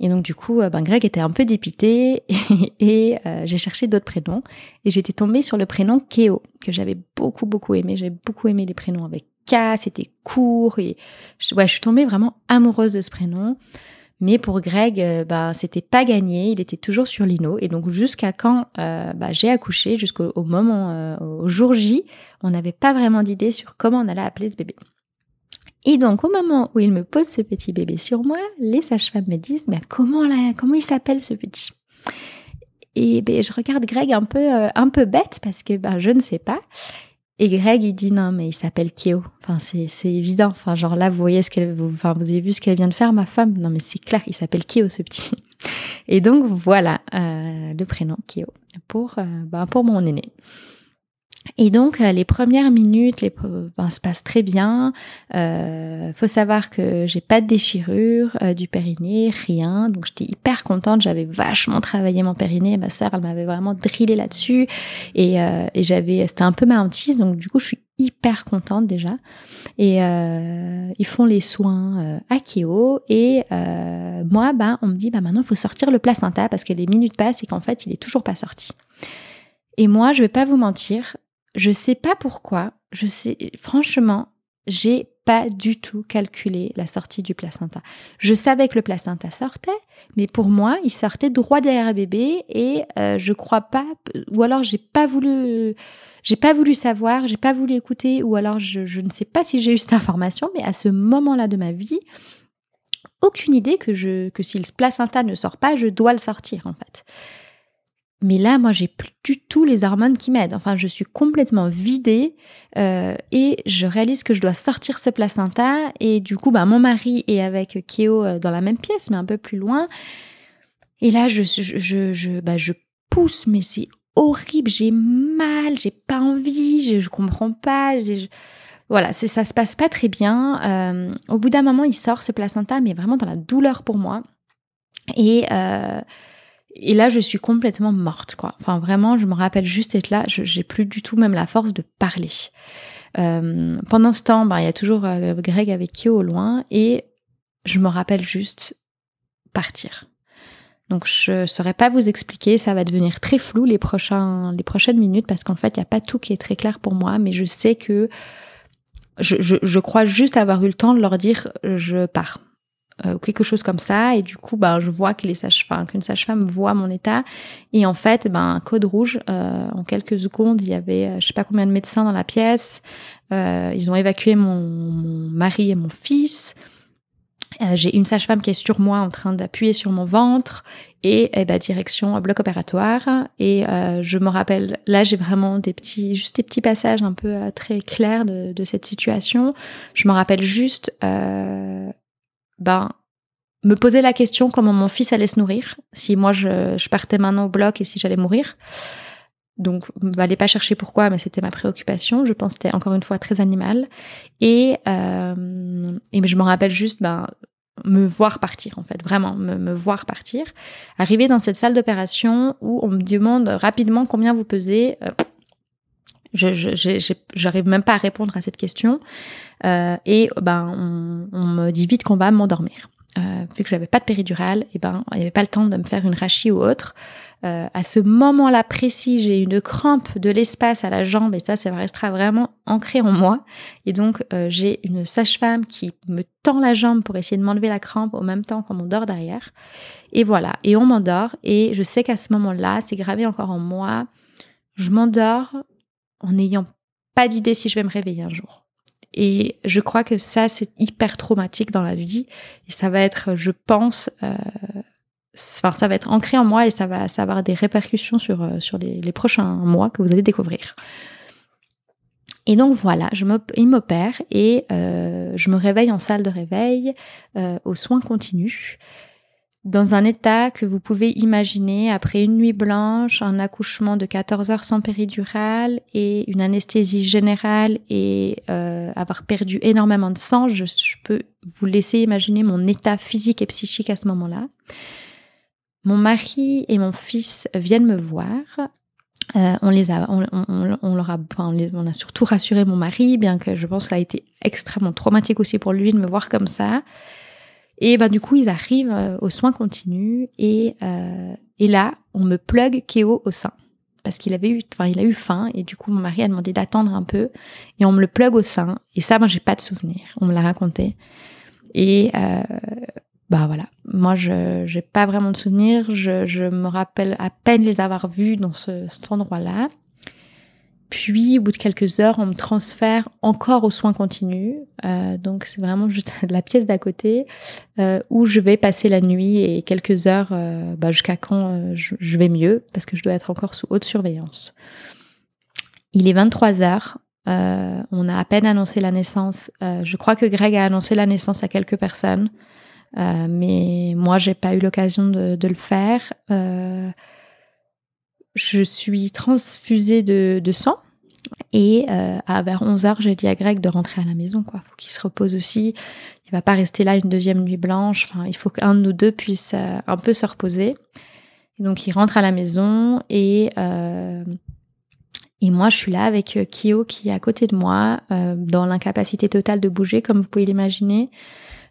Et donc du coup, euh, ben, Greg était un peu dépité et, euh, j'ai cherché d'autres prénoms et j'étais tombée sur le prénom Keo que j'avais beaucoup beaucoup aimé. J'avais beaucoup aimé les prénoms avec K, c'était court et je, ouais, je suis tombée vraiment amoureuse de ce prénom. Mais pour Greg, euh, ben, c'était pas gagné, il était toujours sur Lino. Et donc jusqu'à quand bah, j'ai accouché, jusqu'au moment, au jour J, on n'avait pas vraiment d'idée sur comment on allait appeler ce bébé. Et donc, au moment où il me pose ce petit bébé sur moi, les sages-femmes me disent, mais comment, comment il s'appelle ce petit? Et ben, je regarde Greg un peu, euh, un peu bête parce que ben, je ne sais pas. Et Greg, il dit non, mais il s'appelle Keo. Enfin, c'est évident. Enfin, genre là, vous voyez ce qu'elle, vous, enfin, vous avez vu ce qu'elle vient de faire, ma femme? Non, mais c'est clair, il s'appelle Keo, ce petit. Et donc, voilà euh, le prénom Keo pour, euh, ben, pour mon aîné. Et donc euh, les premières minutes, les, ben, se passent très bien. Euh, faut savoir que j'ai pas de déchirure euh, du périnée, rien. Donc j'étais hyper contente. J'avais vachement travaillé mon périnée. Ma sœur, elle m'avait vraiment drillé là-dessus. Et, euh, et j'avais, c'était un peu ma hantise. Donc du coup, je suis hyper contente déjà. Et euh, ils font les soins à Keo. Et moi, bah, on me dit, bah maintenant, il faut sortir le placenta parce que les minutes passent et qu'en fait, il est toujours pas sorti. Et moi, je vais pas vous mentir, je sais pas pourquoi, je sais, franchement, j'ai pas du tout calculé la sortie du placenta. Je savais que le placenta sortait, mais pour moi, il sortait droit derrière bébé et euh, je crois pas, ou alors j'ai pas voulu, j'ai pas voulu savoir, j'ai pas voulu écouter, ou alors je, ne sais pas si j'ai eu cette information, mais à ce moment-là de ma vie, aucune idée que je, que si le placenta ne sort pas, je dois le sortir en fait. Mais là, moi, j'ai plus du tout les hormones qui m'aident. Enfin, je suis complètement vidée euh, et je réalise que je dois sortir ce placenta. Et du coup, bah, mon mari est avec Keo euh, dans la même pièce, mais un peu plus loin. Et là, je, je, je, bah, je pousse, mais c'est horrible. J'ai mal, j'ai pas envie, je, je comprends pas. voilà, ça se passe pas très bien. Euh, au bout d'un moment, il sort ce placenta, mais vraiment dans la douleur pour moi. Et et là, je suis complètement morte, quoi. Enfin, vraiment, je me rappelle juste être là. J'ai plus du tout même la force de parler. Euh, pendant ce temps, ben, il y a toujours euh, Greg avec qui au loin et je me rappelle juste partir. Donc je ne saurais pas vous expliquer, ça va devenir très flou les, prochains, les prochaines minutes parce qu'en fait, il n'y a pas tout qui est très clair pour moi, mais je sais que je crois juste avoir eu le temps de leur dire je pars. Euh, quelque chose comme ça. Et du coup, bah, je vois que les sages-femmes, qu'une sage-femme voit mon état. Et en fait, ben, un code rouge. Euh, en quelques secondes, il y avait, euh, je sais pas combien de médecins dans la pièce. ils ont évacué mon, mon, mari et mon fils. J'ai une sage-femme qui est sur moi en train d'appuyer sur mon ventre et eh ben, direction bloc opératoire. Et je me rappelle, là j'ai vraiment des petits, juste des petits passages un peu très clairs de, de, cette situation. Je me rappelle juste ben, me poser la question comment mon fils allait se nourrir, si moi je, je partais maintenant au bloc et si j'allais mourir. Donc, n'allez pas chercher pourquoi, mais c'était ma préoccupation. Je pense que c'était encore une fois très animal. Et, euh, et je me rappelle juste, ben, me voir partir, en fait, vraiment, me, me voir partir. Arriver dans cette salle d'opération où on me demande rapidement combien vous pesez. Euh, je j'arrive même pas à répondre à cette question. Euh, et ben, on, on, me dit vite qu'on va m'endormir. euh, vu que j'avais pas de péridurale, et ben il n'y avait pas le temps de me faire une rachie ou autre. Euh, à ce moment-là précis, j'ai une crampe de l'espace à la jambe et ça, ça restera vraiment ancré en moi. Et donc, euh, j'ai une sage-femme qui me tend la jambe pour essayer de m'enlever la crampe au même temps qu'on m'endort derrière. Et voilà, et on m'endort. Et je sais qu'à ce moment-là, c'est gravé encore en moi. Je m'endors en n'ayant pas d'idée si je vais me réveiller un jour. Et je crois que ça, c'est hyper traumatique dans la vie. Et ça va être, je pense, euh, enfin, ça va être ancré en moi et ça va, ça avoir des répercussions sur, euh, sur les, prochains mois que vous allez découvrir. Et donc voilà, je il m'opère et euh, je me réveille en salle de réveil aux soins continus dans un état que vous pouvez imaginer après une nuit blanche, un accouchement de 14 heures sans péridurale et une anesthésie générale et euh, avoir perdu énormément de sang, je, peux vous laisser imaginer mon état physique et psychique à ce moment-là. Mon mari et mon fils viennent me voir. Euh, on les a, on, leur a, on, a surtout rassuré mon mari, bien que je pense que ça a été extrêmement traumatique aussi pour lui de me voir comme ça. Et ben, du coup, ils arrivent euh, aux soins continus et, euh, et là, on me plug Kéo au sein. Parce qu'il avait eu, enfin, il a eu faim et du coup, mon mari a demandé d'attendre un peu et on me le plug au sein. Et ça, moi, j'ai pas de souvenir. On me l'a raconté. Et euh, bah voilà, moi, je n'ai pas vraiment de souvenir. Je, je, me rappelle à peine les avoir vus dans ce, cet endroit-là. Puis, au bout de quelques heures, on me transfère encore aux soins continus. Euh, donc, c'est vraiment juste la pièce d'à côté euh, où je vais passer la nuit et quelques heures euh, bah, jusqu'à quand je, vais mieux parce que je dois être encore sous haute surveillance. Il est 23 heures. on a à peine annoncé la naissance. je crois que Greg a annoncé la naissance à quelques personnes, mais moi, j'ai pas eu l'occasion de, de, le faire je suis transfusée de, sang. Et euh, à vers 11h, j'ai dit à Greg de rentrer à la maison. Quoi. faut qu'il se repose aussi. Il va pas rester là une deuxième nuit blanche. Il faut qu'un de nous deux puisse euh, un peu se reposer. Donc, il rentre à la maison et, euh, et moi, je suis là avec Kyo qui est à côté de moi, dans l'incapacité totale de bouger, comme vous pouvez l'imaginer.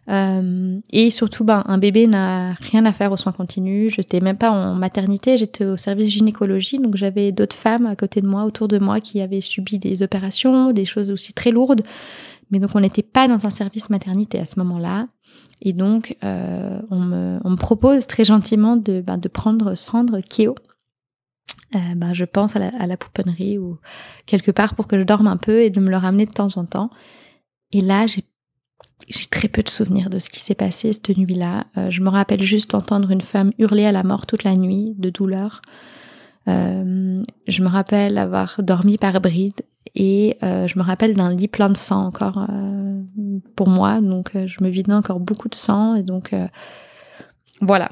Euh, et surtout, ben, un bébé n'a rien à faire aux soins continus. Je n'étais même pas en maternité, j'étais au service gynécologie, donc j'avais d'autres femmes à côté de moi, autour de moi, qui avaient subi des opérations, des choses aussi très lourdes. Mais donc on n'était pas dans un service maternité à ce moment-là. Et donc euh, on, me, propose très gentiment de, ben, prendre Sandre Kéo. Euh, ben, je pense à la, à la pouponnerie ou quelque part pour que je dorme un peu et de me le ramener de temps en temps. Et là, j'ai j'ai très peu de souvenirs de ce qui s'est passé cette nuit-là. Euh, je me rappelle juste entendre une femme hurler à la mort toute la nuit de douleur. Euh, je me rappelle avoir dormi par bride et euh, je me rappelle d'un lit plein de sang encore pour moi. Donc je me vidais encore beaucoup de sang et donc voilà.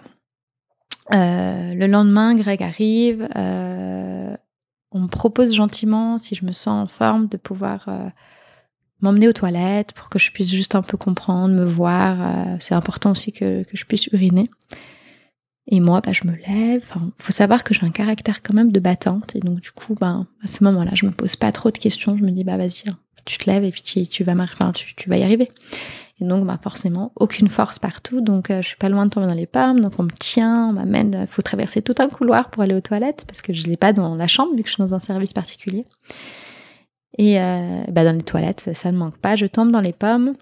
le lendemain, Greg arrive. on me propose gentiment, si je me sens en forme, de pouvoir m'emmener aux toilettes pour que je puisse juste un peu comprendre, me voir. Euh, c'est important aussi que, que, je puisse uriner. Et moi, bah, je me lève. Il faut savoir que j'ai un caractère quand même de battante. Et donc, du coup, bah, à ce moment-là, je me pose pas trop de questions. Je me dis, bah, vas-y, hein, tu te lèves et puis tu, vas, enfin, tu, vas y arriver. Et donc, bah, forcément, aucune force partout. Donc, euh, je suis pas loin de tomber dans les pommes. Donc, on me tient, on m'amène. Il faut traverser tout un couloir pour aller aux toilettes parce que je l'ai pas dans la chambre vu que je suis dans un service particulier. Et euh, bah dans les toilettes, ça, ne manque pas. Je tombe dans les pommes.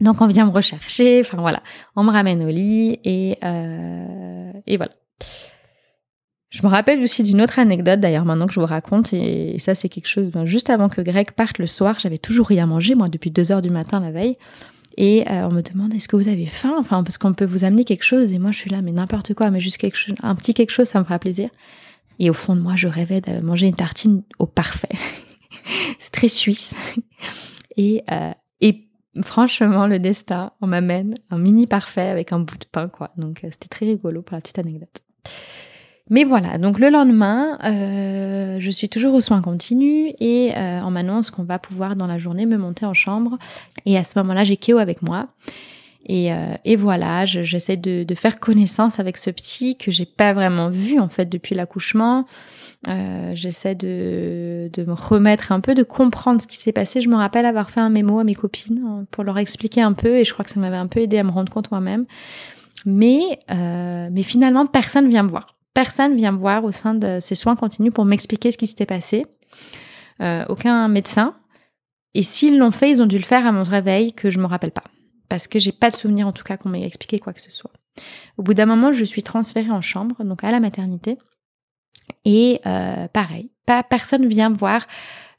Donc on vient me rechercher. Enfin voilà, on me ramène au lit et, euh, et voilà. Je me rappelle aussi d'une autre anecdote d'ailleurs maintenant que je vous raconte et, ça c'est quelque chose. Ben, juste avant que Greg parte le soir, j'avais toujours rien mangé moi depuis 2 heures du matin la veille. Et euh, on me demande est-ce que vous avez faim? Enfin parce qu'on peut vous amener quelque chose et moi je suis là mais n'importe quoi, mais juste quelque chose, un petit quelque chose ça me fera plaisir. Et au fond de moi je rêvais de manger une tartine au parfait. c'est très suisse. Et, euh, et franchement, le destin, on m'amène un mini parfait avec un bout de pain, quoi. Donc, euh, c'était très rigolo pour la petite anecdote. Mais voilà, donc le lendemain, euh, je suis toujours aux soins continus et on m'annonce qu'on va pouvoir dans la journée me monter en chambre. Et à ce moment-là, j'ai Kéo avec moi. Et, et voilà, j'essaie de, de, faire connaissance avec ce petit que j'ai pas vraiment vu en fait depuis l'accouchement. Euh, j'essaie de, me remettre un peu, de comprendre ce qui s'est passé. Je me rappelle avoir fait un mémo à mes copines hein, pour leur expliquer un peu, et je crois que ça m'avait un peu aidé à me rendre compte moi-même. Mais, euh, mais finalement, personne vient me voir. Personne vient me voir au sein de ces soins continus pour m'expliquer ce qui s'était passé. Euh, aucun médecin. Et s'ils l'ont fait, ils ont dû le faire à mon réveil que je me rappelle pas. Parce que j'ai pas de souvenir en tout cas qu'on m'ait expliqué quoi que ce soit. Au bout d'un moment, je suis transférée en chambre, donc à la maternité. Et euh, pareil, pas personne vient me voir.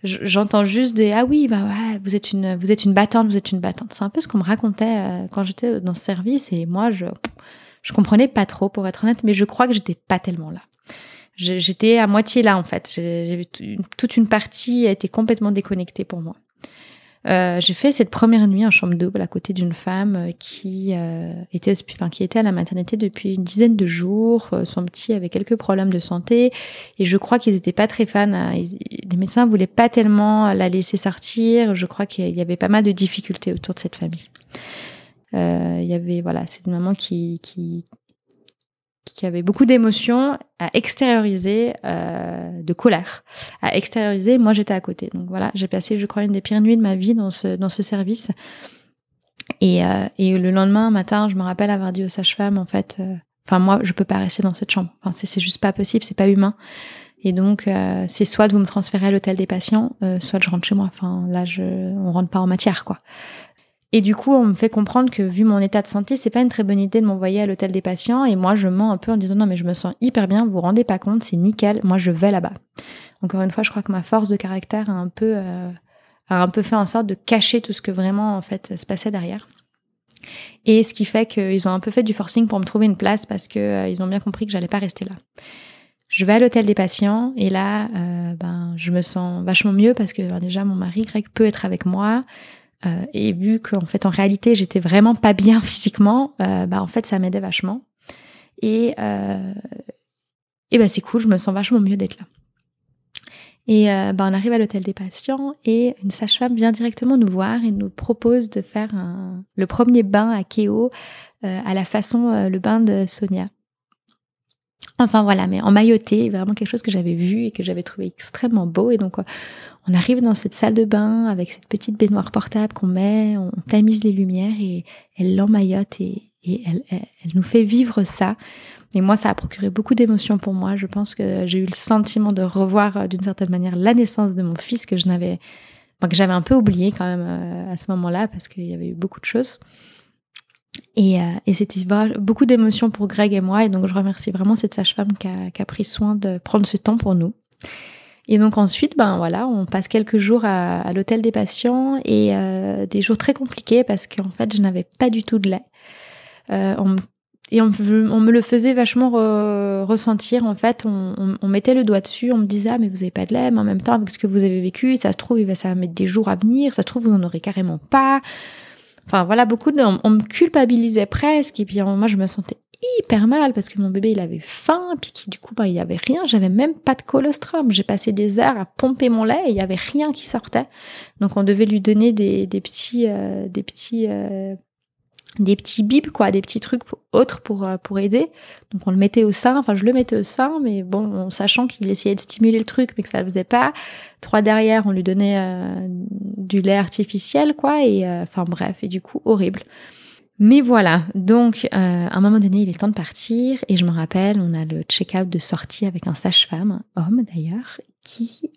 J'entends juste des ah oui bah ouais vous êtes une vous êtes une battante vous êtes une battante. C'est un peu ce qu'on me racontait euh, quand j'étais dans ce service et moi je je comprenais pas trop pour être honnête, mais je crois que j'étais pas tellement là. J'étais à moitié là en fait. toute une partie a été complètement déconnectée pour moi. Euh, j'ai fait cette première nuit en chambre double à côté d'une femme euh, qui, euh, était, enfin, qui était à la maternité depuis une dizaine de jours. son petit avait quelques problèmes de santé et je crois qu'ils n'étaient pas très fans. Hein. les médecins voulaient pas tellement la laisser sortir. Je crois qu'il y avait pas mal de difficultés autour de cette famille. il y avait voilà, c'est une maman qui, qui, qui avait beaucoup d'émotions à extérioriser, euh, de colère à extérioriser. Moi, j'étais à côté. Donc voilà, j'ai passé, je crois, une des pires nuits de ma vie dans ce, dans ce service. Et, euh, et le lendemain matin, je me rappelle avoir dit aux sages-femmes, en fait, euh, enfin moi, je peux pas rester dans cette chambre. Enfin, c'est juste pas possible, c'est pas humain. Et donc, euh, c'est soit de vous me transférer à l'hôtel des patients, euh, soit je rentre chez moi. Enfin, là, je, on rentre pas en matière, quoi. Et du coup, on me fait comprendre que vu mon état de santé, c'est pas une très bonne idée de m'envoyer à l'hôtel des patients. Et moi, je mens un peu en disant non, mais je me sens hyper bien, vous vous rendez pas compte, c'est nickel, moi je vais là-bas. Encore une fois, je crois que ma force de caractère a un peu, euh, a un peu fait en sorte de cacher tout ce que vraiment en fait se passait derrière. Et ce qui fait qu'ils ont un peu fait du forcing pour me trouver une place parce que euh, ils ont bien compris que j'allais pas rester là. Je vais à l'hôtel des patients et là, euh, ben, je me sens vachement mieux parce que ben, déjà mon mari Greg peut être avec moi. Euh, et vu qu'en fait, en réalité, j'étais vraiment pas bien physiquement, euh, bah, en fait, ça m'aidait vachement. Et, euh, et bah, c'est cool, je me sens vachement mieux d'être là. Et bah, on arrive à l'hôtel des patients et une sage-femme vient directement nous voir et nous propose de faire le premier bain à Kéo à la façon le bain de Sonia. Enfin voilà, mais en mailloté, vraiment quelque chose que j'avais vu et que j'avais trouvé extrêmement beau. Et donc on arrive dans cette salle de bain avec cette petite baignoire portable qu'on met, on tamise les lumières et elle l'emmaillote et, elle, nous fait vivre ça. Et moi, ça a procuré beaucoup d'émotions pour moi. Je pense que j'ai eu le sentiment de revoir euh, d'une certaine manière la naissance de mon fils que je n'avais, que j'avais un peu oublié quand même euh, à ce moment-là parce qu'il y avait eu beaucoup de choses. Et, euh, et c'était beaucoup d'émotions pour Greg et moi. Et donc, je remercie vraiment cette sage-femme qui a, pris soin de prendre ce temps pour nous. Et donc ensuite, ben voilà, on passe quelques jours à, l'hôtel des patients et euh, des jours très compliqués parce qu'en fait, je n'avais pas du tout de lait. Euh, on, et on, me le faisait vachement re, ressentir. En fait, on, mettait le doigt dessus, on me disait ah mais vous avez pas de lait, mais en même temps avec ce que vous avez vécu, ça se trouve ça va mettre des jours à venir, ça se trouve vous en aurez carrément pas. Enfin voilà, beaucoup de, on, me culpabilisait presque et puis moi je me sentais hyper mal parce que mon bébé il avait faim puis qui du coup bah, il y avait rien j'avais même pas de colostrum. J'ai passé des heures à pomper mon lait et il y avait rien qui sortait. Donc on devait lui donner des, des petits euh, des petits euh, des petits bibs quoi des petits trucs autres pour euh, pour aider. Donc on le mettait au sein enfin je le mettais au sein mais bon en sachant qu'il essayait de stimuler le truc mais que ça le faisait pas. Trois derrière on lui donnait du lait artificiel quoi et enfin bref et du coup horrible. Mais voilà, donc euh, à un moment donné, il est temps de partir et je me rappelle, on a le check-out de sortie avec un sage-femme, homme d'ailleurs,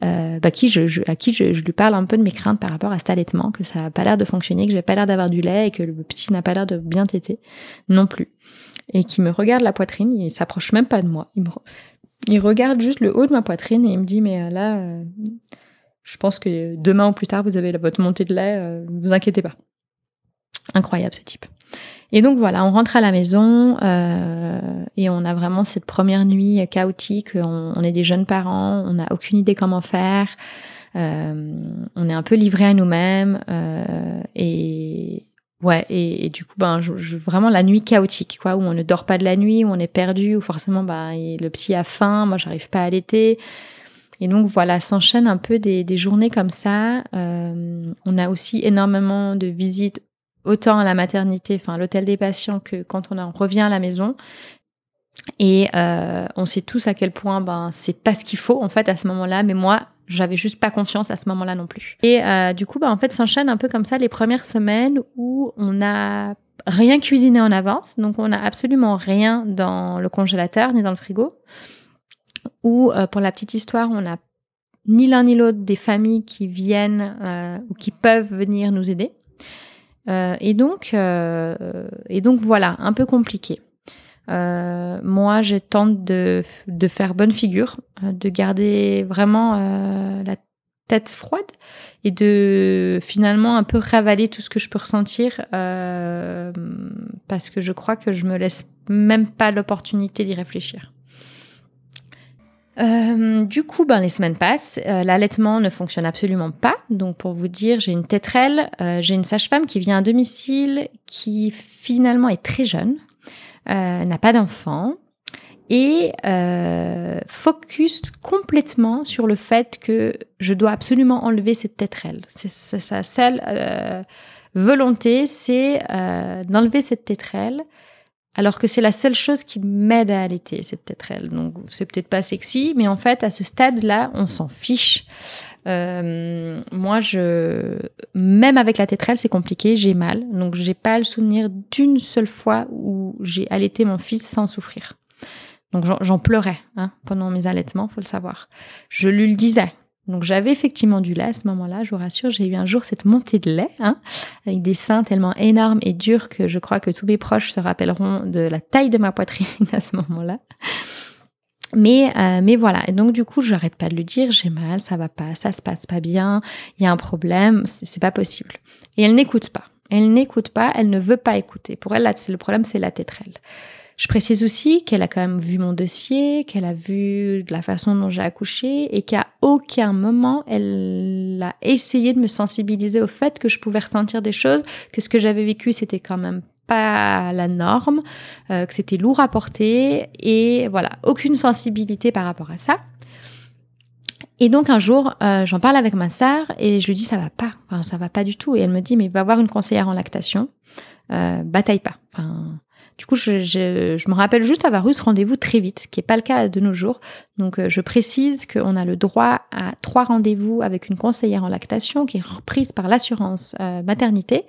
euh, bah, à qui je, lui parle un peu de mes craintes par rapport à cet allaitement, que ça n'a pas l'air de fonctionner, que j'ai pas l'air d'avoir du lait et que le petit n'a pas l'air de bien téter non plus. Et qui me regarde la poitrine, il s'approche même pas de moi. Il regarde juste le haut de ma poitrine et il me dit mais euh, là, euh, je pense que demain ou plus tard vous avez votre montée de lait, euh, vous inquiétez pas. Incroyable ce type. Et donc voilà, on rentre à la maison euh, et on a vraiment cette première nuit chaotique. On, est des jeunes parents, on n'a aucune idée comment faire. Euh, on est un peu livré à nous-mêmes euh, et ouais et, et, du coup ben je, je, vraiment la nuit chaotique quoi où on ne dort pas de la nuit où on est perdu où forcément ben le psy a faim moi j'arrive pas à allaiter et donc voilà s'enchaînent un peu des, des, journées comme ça euh, on a aussi énormément de visites autant à la maternité, enfin l'hôtel des patients, que quand on en revient à la maison. Et euh, on sait tous à quel point ben, c'est pas ce qu'il faut en fait à ce moment-là, mais moi, j'avais juste pas confiance à ce moment-là non plus. Et euh, du coup, ben, en fait, s'enchaîne un peu comme ça les premières semaines où on n'a rien cuisiné en avance, donc on n'a absolument rien dans le congélateur ni dans le frigo. Ou euh, pour la petite histoire, on n'a ni l'un ni l'autre des familles qui viennent ou qui peuvent venir nous aider. Et donc, et donc voilà, un peu compliqué. Euh, moi, je tente de, de, faire bonne figure, euh, de garder vraiment euh, la tête froide et de finalement un peu ravaler tout ce que je peux ressentir parce que je crois que je me laisse même pas l'opportunité d'y réfléchir. Du coup, ben, les semaines passent, l'allaitement ne fonctionne absolument pas. Donc, pour vous dire, j'ai une tétrelle, j'ai une sage-femme qui vient à domicile, qui finalement est très jeune, euh, n'a pas d'enfant et euh, focus complètement sur le fait que je dois absolument enlever cette tétrelle. Sa seule euh, volonté, c'est d'enlever cette tétrelle, alors que c'est la seule chose qui m'aide à allaiter, cette tétrelle. Donc c'est peut-être pas sexy, mais en fait, à ce stade-là, on s'en fiche. Euh, moi, je, même avec la tétrelle, c'est compliqué, j'ai mal. Donc, j'ai pas le souvenir d'une seule fois où j'ai allaité mon fils sans souffrir. Donc, j'en pleurais hein, pendant mes allaitements, faut le savoir. Je lui le disais. Donc, j'avais effectivement du lait à ce moment-là, je vous rassure. J'ai eu un jour cette montée de lait, hein, avec des seins tellement énormes et durs que je crois que tous mes proches se rappelleront de la taille de ma poitrine à ce moment-là. Mais, euh, mais voilà, et donc du coup, je n'arrête pas de lui dire, j'ai mal, ça va pas, ça se passe pas bien, il y a un problème, c'est pas possible. Et elle n'écoute pas. Elle n'écoute pas, elle ne veut pas écouter. Pour elle, le problème, c'est la tétrelle. Je précise aussi qu'elle a quand même vu mon dossier, qu'elle a vu la façon dont j'ai accouché et qu'à aucun moment elle a essayé de me sensibiliser au fait que je pouvais ressentir des choses, que ce que j'avais vécu c'était quand même pas la norme, euh, que c'était lourd à porter et voilà, aucune sensibilité par rapport à ça. Et donc un jour, euh, j'en parle avec ma sœur et je lui dis ça va pas, enfin, ça va pas du tout. Et elle me dit mais va voir une conseillère en lactation, euh, bataille pas. Enfin, du coup, je, me rappelle juste avoir eu ce rendez-vous très vite, ce qui n'est pas le cas de nos jours. Donc, euh, je précise qu'on a le droit à trois rendez-vous avec une conseillère en lactation qui est reprise par l'assurance euh, maternité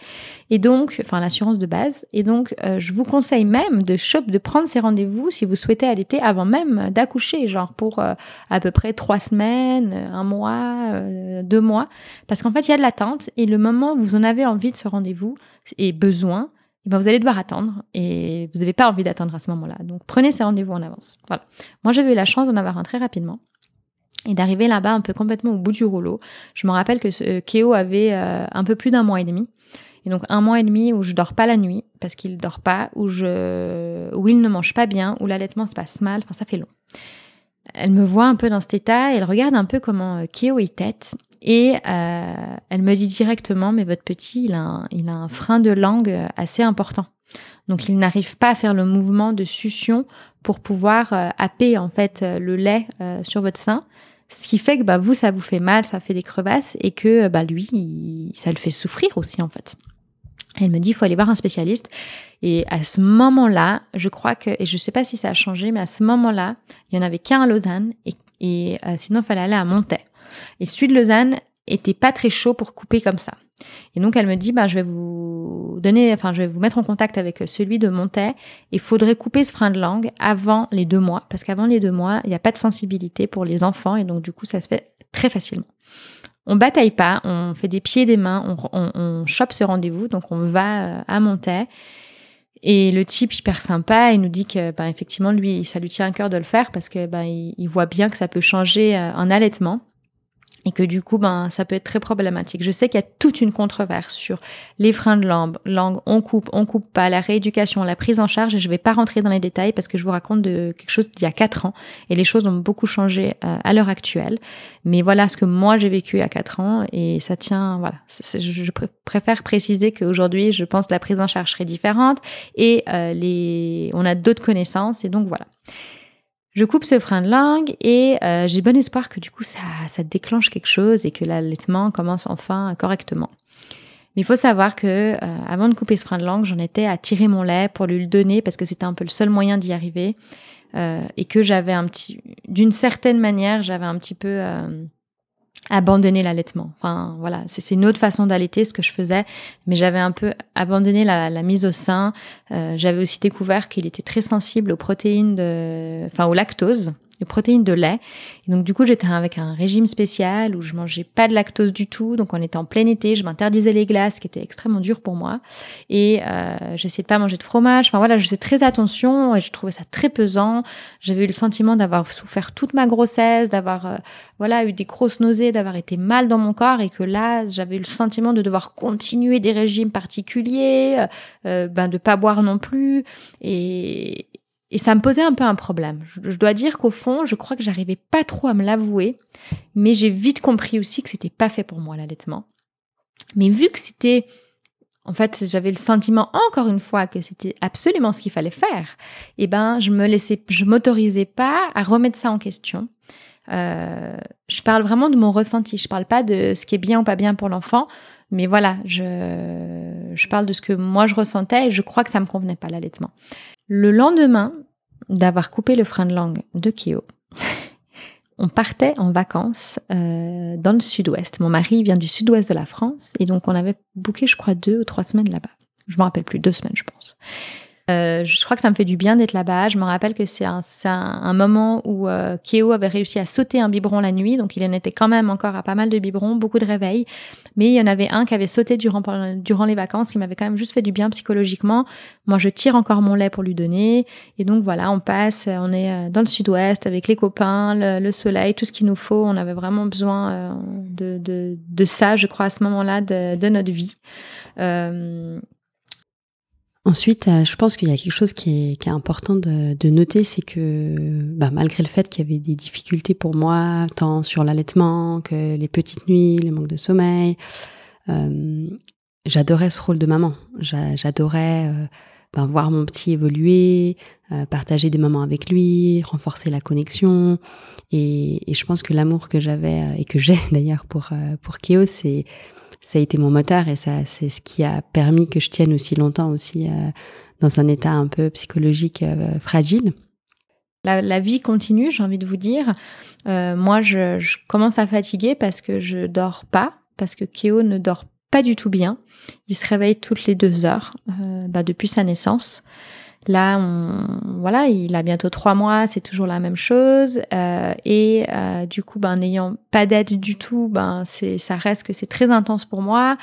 et donc, enfin l'assurance de base. Et donc, euh, je vous conseille même de shop, de prendre ces rendez-vous si vous souhaitez allaiter avant même d'accoucher, genre pour à peu près trois semaines, un mois, deux mois, parce qu'en fait, il y a de l'attente et le moment où vous en avez envie de ce rendez-vous et besoin, eh ben, vous allez devoir attendre et vous n'avez pas envie d'attendre à ce moment-là. Donc prenez ces rendez-vous en avance. Voilà. Moi, j'avais eu la chance d'en avoir un très rapidement et d'arriver là-bas un peu complètement au bout du rouleau. Je me rappelle que ce, euh, Kéo avait euh, un peu plus d'un mois et demi. Et donc un mois et demi où je dors pas la nuit parce qu'il dort pas, où je, où il ne mange pas bien, où l'allaitement se passe mal. Enfin, ça fait long. Elle me voit un peu dans cet état et elle regarde un peu comment euh, Kéo est tête et euh, elle me dit directement, mais votre petit, il a, un, il a un frein de langue assez important. Donc il n'arrive pas à faire le mouvement de succion pour pouvoir euh, happer en fait euh, le lait euh, sur votre sein. Ce qui fait que bah, vous, ça vous fait mal, ça fait des crevasses et que bah, lui, ça le fait souffrir aussi en fait. Elle me dit, il faut aller voir un spécialiste. Et à ce moment-là, je crois que, et je ne sais pas si ça a changé, mais à ce moment-là, il n'y en avait qu'un à Lausanne et, et sinon, il fallait aller à Montaix. Et celui de Lausanne était pas très chaud pour couper comme ça. Et donc elle me dit, bah, je vais vous donner, enfin, je vais vous mettre en contact avec celui de Montet. Il faudrait couper ce frein de langue avant les deux mois, parce qu'avant les deux mois, il n'y a pas de sensibilité pour les enfants, et donc du coup, ça se fait très facilement. On bataille pas, on fait des pieds et des mains, on, on, chope ce rendez-vous, donc on va euh, à Montet. Et le type hyper sympa, il nous dit que, ben, effectivement, lui, ça lui tient à cœur de le faire parce que ben, il voit bien que ça peut changer un euh, allaitement et que du coup, ben, ça peut être très problématique. Je sais qu'il y a toute une controverse sur les freins de langue, langue, on coupe, on coupe pas, la rééducation, la prise en charge, et je vais pas rentrer dans les détails parce que je vous raconte de quelque chose d'il y a quatre ans, et les choses ont beaucoup changé euh, à l'heure actuelle. Mais voilà ce que moi j'ai vécu à quatre ans, et ça tient, voilà. Je préfère préciser qu'aujourd'hui, je pense que la prise en charge serait différente, et euh, les, on a d'autres connaissances, et donc voilà. Je coupe ce frein de langue et euh, j'ai bon espoir que du coup ça, ça déclenche quelque chose et que l'allaitement commence enfin correctement. Mais il faut savoir que euh, avant de couper ce frein de langue, j'en étais à tirer mon lait pour lui le donner parce que c'était un peu le seul moyen d'y arriver euh, et que j'avais un petit, d'une certaine manière, j'avais un petit peu abandonné l'allaitement. Enfin voilà, c'est une autre façon d'allaiter ce que je faisais, mais j'avais un peu abandonné la, mise au sein. j'avais aussi découvert qu'il était très sensible aux protéines de, enfin au lactose de protéines de lait. Et donc du coup, j'étais avec un régime spécial où je mangeais pas de lactose du tout. Donc on était en plein été, je m'interdisais les glaces, qui était extrêmement dur pour moi. Et euh, j'essayais de pas manger de fromage. Enfin voilà, je faisais très attention et je trouvais ça très pesant. J'avais eu le sentiment d'avoir souffert toute ma grossesse, d'avoir euh, voilà eu des grosses nausées, d'avoir été mal dans mon corps et que là, j'avais eu le sentiment de devoir continuer des régimes particuliers, euh, ben de pas boire non plus. Et, et ça me posait un peu un problème. Je, dois dire qu'au fond, je crois que j'arrivais pas trop à me l'avouer, mais j'ai vite compris aussi que c'était pas fait pour moi l'allaitement. Mais vu que c'était en fait, j'avais le sentiment encore une fois que c'était absolument ce qu'il fallait faire. Et eh ben, je me laissais, je m'autorisais pas à remettre ça en question. Euh, je parle vraiment de mon ressenti. Je parle pas de ce qui est bien ou pas bien pour l'enfant, mais voilà, je, je parle de ce que moi je ressentais et je crois que ça me convenait pas l'allaitement. Le lendemain d'avoir coupé le frein de langue de Kyo, on partait en vacances euh, dans le sud-ouest. Mon mari vient du sud-ouest de la France et donc on avait booké, je crois, deux ou trois semaines là-bas. Je me rappelle plus, deux semaines, je pense. Euh, je crois que ça me fait du bien d'être là-bas. Je me rappelle que c'est un, moment où euh, Keo avait réussi à sauter un biberon la nuit, donc il en était quand même encore à pas mal de biberons, beaucoup de réveils. Mais il y en avait un qui avait sauté durant, les vacances, qui m'avait quand même juste fait du bien psychologiquement. Moi, je tire encore mon lait pour lui donner. Et donc voilà, on passe, on est euh, dans le sud-ouest avec les copains, le, soleil, tout ce qu'il nous faut. On avait vraiment besoin de, ça, je crois, à ce moment-là de notre vie. Ensuite, euh, je pense qu'il y a quelque chose qui est, important de, noter, c'est que bah, malgré le fait qu'il y avait des difficultés pour moi, tant sur l'allaitement que les petites nuits, le manque de sommeil, euh, j'adorais ce rôle de maman. J'adorais euh, ben, voir mon petit évoluer, partager des moments avec lui, renforcer la connexion. Et, et je pense que l'amour que j'avais et que j'ai d'ailleurs pour, pour Kéo, c'est ça a été mon moteur et ça, c'est ce qui a permis que je tienne aussi longtemps aussi euh, dans un état un peu psychologique euh, fragile. La, vie continue, j'ai envie de vous dire. Euh, moi, je, commence à fatiguer parce que je dors pas, parce que Kéo ne dort pas du tout bien. Il se réveille toutes les deux heures bah, depuis sa naissance. Là, on, voilà, il a bientôt trois mois, c'est toujours la même chose. Euh, et euh, du coup, ben, n'ayant pas d'aide du tout, ben, c'est, ça reste que c'est très intense pour moi.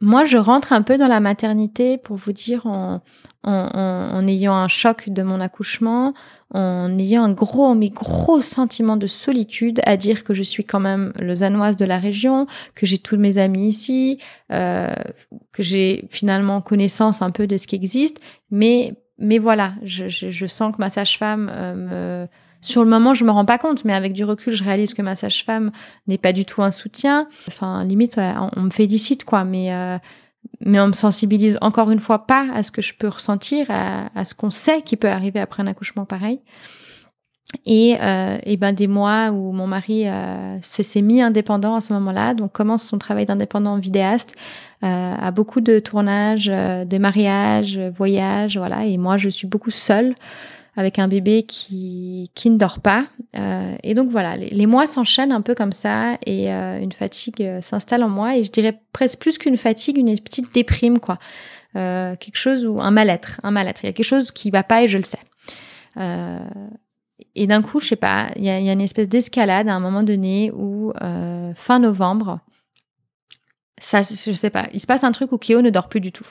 Moi, je rentre un peu dans la maternité pour vous dire en, en, ayant un choc de mon accouchement, en ayant un gros, mais gros sentiment de solitude à dire que je suis quand même lausannoise de la région, que j'ai tous mes amis ici, euh, que j'ai finalement connaissance un peu de ce qui existe, mais mais voilà, je, sens que ma sage-femme euh, Sur le moment, je me rends pas compte, mais avec du recul, je réalise que ma sage-femme n'est pas du tout un soutien. Enfin, limite, on, me félicite, quoi, mais, euh, mais on me sensibilise encore une fois pas à ce que je peux ressentir, à, ce qu'on sait qui peut arriver après un accouchement pareil. Et, euh, et ben des mois où mon mari s'est mis indépendant à ce moment-là, donc commence son travail d'indépendant vidéaste, euh, à beaucoup de tournages, euh, de mariages, voyages, voilà. Et moi, je suis beaucoup seule avec un bébé qui, qui ne dort pas. Euh, et donc voilà, les, mois s'enchaînent un peu comme ça et une fatigue s'installe en moi. Et je dirais presque plus qu'une fatigue, une petite déprime, quoi. quelque chose ou un mal-être, un mal-être. Il y a quelque chose qui va pas et je le sais. et d'un coup, je sais pas, il y, a, une espèce d'escalade à un moment donné où fin novembre, ça, je sais pas. Il se passe un truc où Kyo ne dort plus du tout.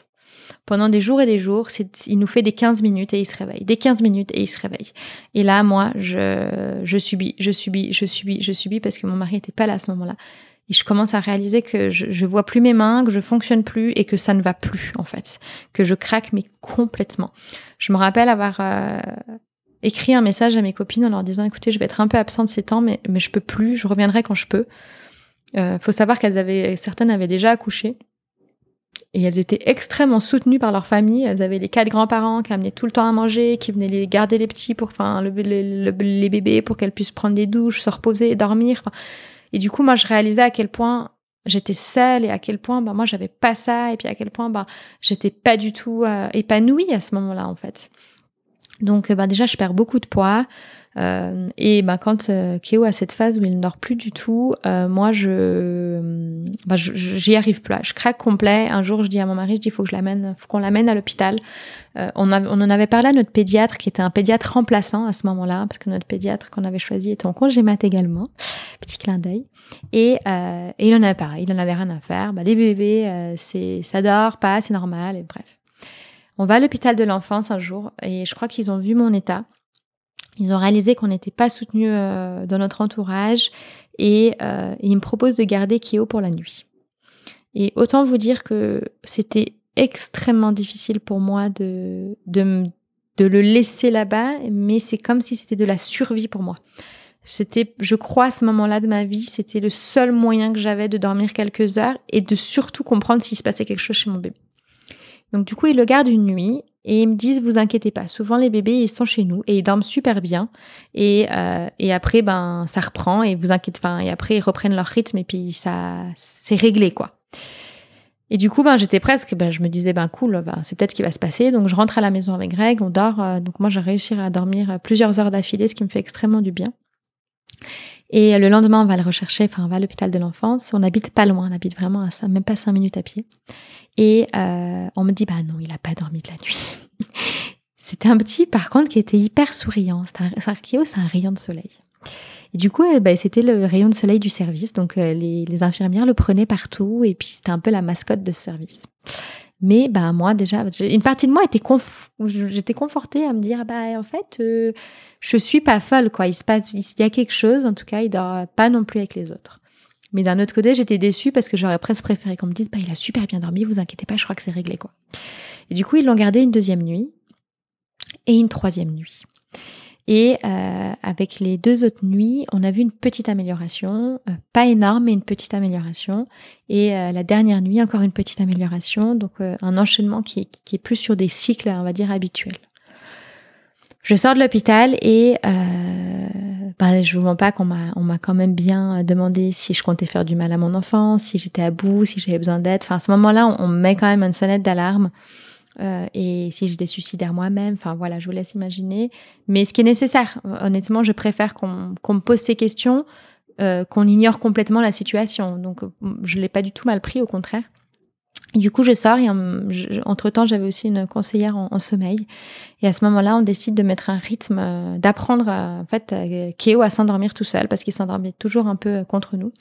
Pendant des jours et des jours, il nous fait des 15 minutes et il se réveille. Des 15 minutes et il se réveille. Et là, moi, je, je subis, je subis, je subis, je subis parce que mon mari était pas là à ce moment-là. Et je commence à réaliser que je, je vois plus mes mains, que je fonctionne plus et que ça ne va plus, en fait. Que je craque, mais complètement. Je me rappelle avoir euh, écrit un message à mes copines en leur disant, écoutez, je vais être un peu absente ces temps, mais, mais je peux plus, je reviendrai quand je peux. Euh, faut savoir qu'elles avaient, certaines avaient déjà accouché. Et elles étaient extrêmement soutenues par leur famille. Elles avaient les quatre grands-parents qui amenaient tout le temps à manger, qui venaient les garder les petits pour, enfin, les bébés pour qu'elles puissent prendre des douches, se reposer, dormir. Et du coup, moi, je réalisais à quel point j'étais seule et à quel point bah, moi j'avais pas ça et puis à quel point bah, j'étais pas du tout euh, épanouie à ce moment-là en fait. Donc bah, déjà je perds beaucoup de poids. Euh, et ben, quand euh, Kéo a cette phase où il ne dort plus du tout, euh, moi, je, ben, j'y arrive plus. Je craque complet. Un jour, je dis à mon mari, je dis, faut que je l'amène, faut qu'on l'amène à l'hôpital. Euh, on, on, en avait parlé à notre pédiatre, qui était un pédiatre remplaçant à ce moment-là, parce que notre pédiatre qu'on avait choisi était en congé mat également. Petit clin d'œil. Et, euh, et, il en avait pareil, il en avait rien à faire. Ben, les bébés, c'est, ça dort pas, c'est normal. Et bref. On va à l'hôpital de l'enfance un jour, et je crois qu'ils ont vu mon état. Ils ont réalisé qu'on n'était pas soutenu euh, dans notre entourage et, euh, ils me proposent de garder Kyo pour la nuit. Et autant vous dire que c'était extrêmement difficile pour moi de, de, de le laisser là-bas, mais c'est comme si c'était de la survie pour moi. C'était, je crois, à ce moment-là de ma vie, c'était le seul moyen que j'avais de dormir quelques heures et de surtout comprendre s'il se passait quelque chose chez mon bébé. Donc du coup, il le garde une nuit et ils me disent, vous inquiétez pas, souvent les bébés, ils sont chez nous et ils dorment super bien. Et, euh, après, ben, ça reprend et vous inquiétez pas. Et après, ils reprennent leur rythme et puis ça, c'est réglé, quoi. Et du coup, ben, j'étais presque, ben, je me disais, ben, cool, ben, c'est peut-être ce qui va se passer. Donc, je rentre à la maison avec Greg, on dort. Euh, donc, moi, j'ai réussi à dormir plusieurs heures d'affilée, ce qui me fait extrêmement du bien. Et le lendemain, on va le rechercher, enfin, on va à l'hôpital de l'enfance. On habite pas loin, on habite vraiment à même pas cinq minutes à pied. Et euh, on me dit, bah non, il a pas dormi de la nuit. C'était un petit, par contre, qui était hyper souriant. C'est un, c'est un rayon de soleil. Et du coup, bah, c'était le rayon de soleil du service. Donc, euh, les, les, infirmières le prenaient partout. Et puis, c'était un peu la mascotte de ce service. Mais bah, moi, déjà, une partie de moi était j'étais confortée à me dire, bah, en fait, euh, je suis pas folle. Quoi. Il se passe, il y a quelque chose. En tout cas, il dort pas non plus avec les autres. Mais d'un autre côté, j'étais déçue parce que j'aurais presque préféré qu'on me dise, bah, il a super bien dormi, vous inquiétez pas, je crois que c'est réglé, quoi. Et du coup, ils l'ont gardé une deuxième nuit et une troisième nuit. Et euh, avec les deux autres nuits, on a vu une petite amélioration, euh, pas énorme, mais une petite amélioration. Et euh, la dernière nuit, encore une petite amélioration, donc un enchaînement qui est, qui est, plus sur des cycles, on va dire, habituels. Je sors de l'hôpital et bah, je vous mens pas qu'on m'a, on m'a quand même bien demandé si je comptais faire du mal à mon enfant, si j'étais à bout, si j'avais besoin d'aide. Enfin, à ce moment-là, on, met quand même une sonnette d'alarme. Euh, et si j'étais suicidaire moi-même, enfin voilà, je vous laisse imaginer. Mais ce qui est nécessaire, honnêtement, je préfère qu'on, me pose ces questions, euh, qu'on ignore complètement la situation. Donc, je l'ai pas du tout mal pris, au contraire. Du coup, je sors et entre-temps, j'avais aussi une conseillère en, sommeil. Et à ce moment-là, on décide de mettre un rythme, euh, d'apprendre en fait Kéo à s'endormir tout seul parce qu'il s'endormait toujours un peu contre nous.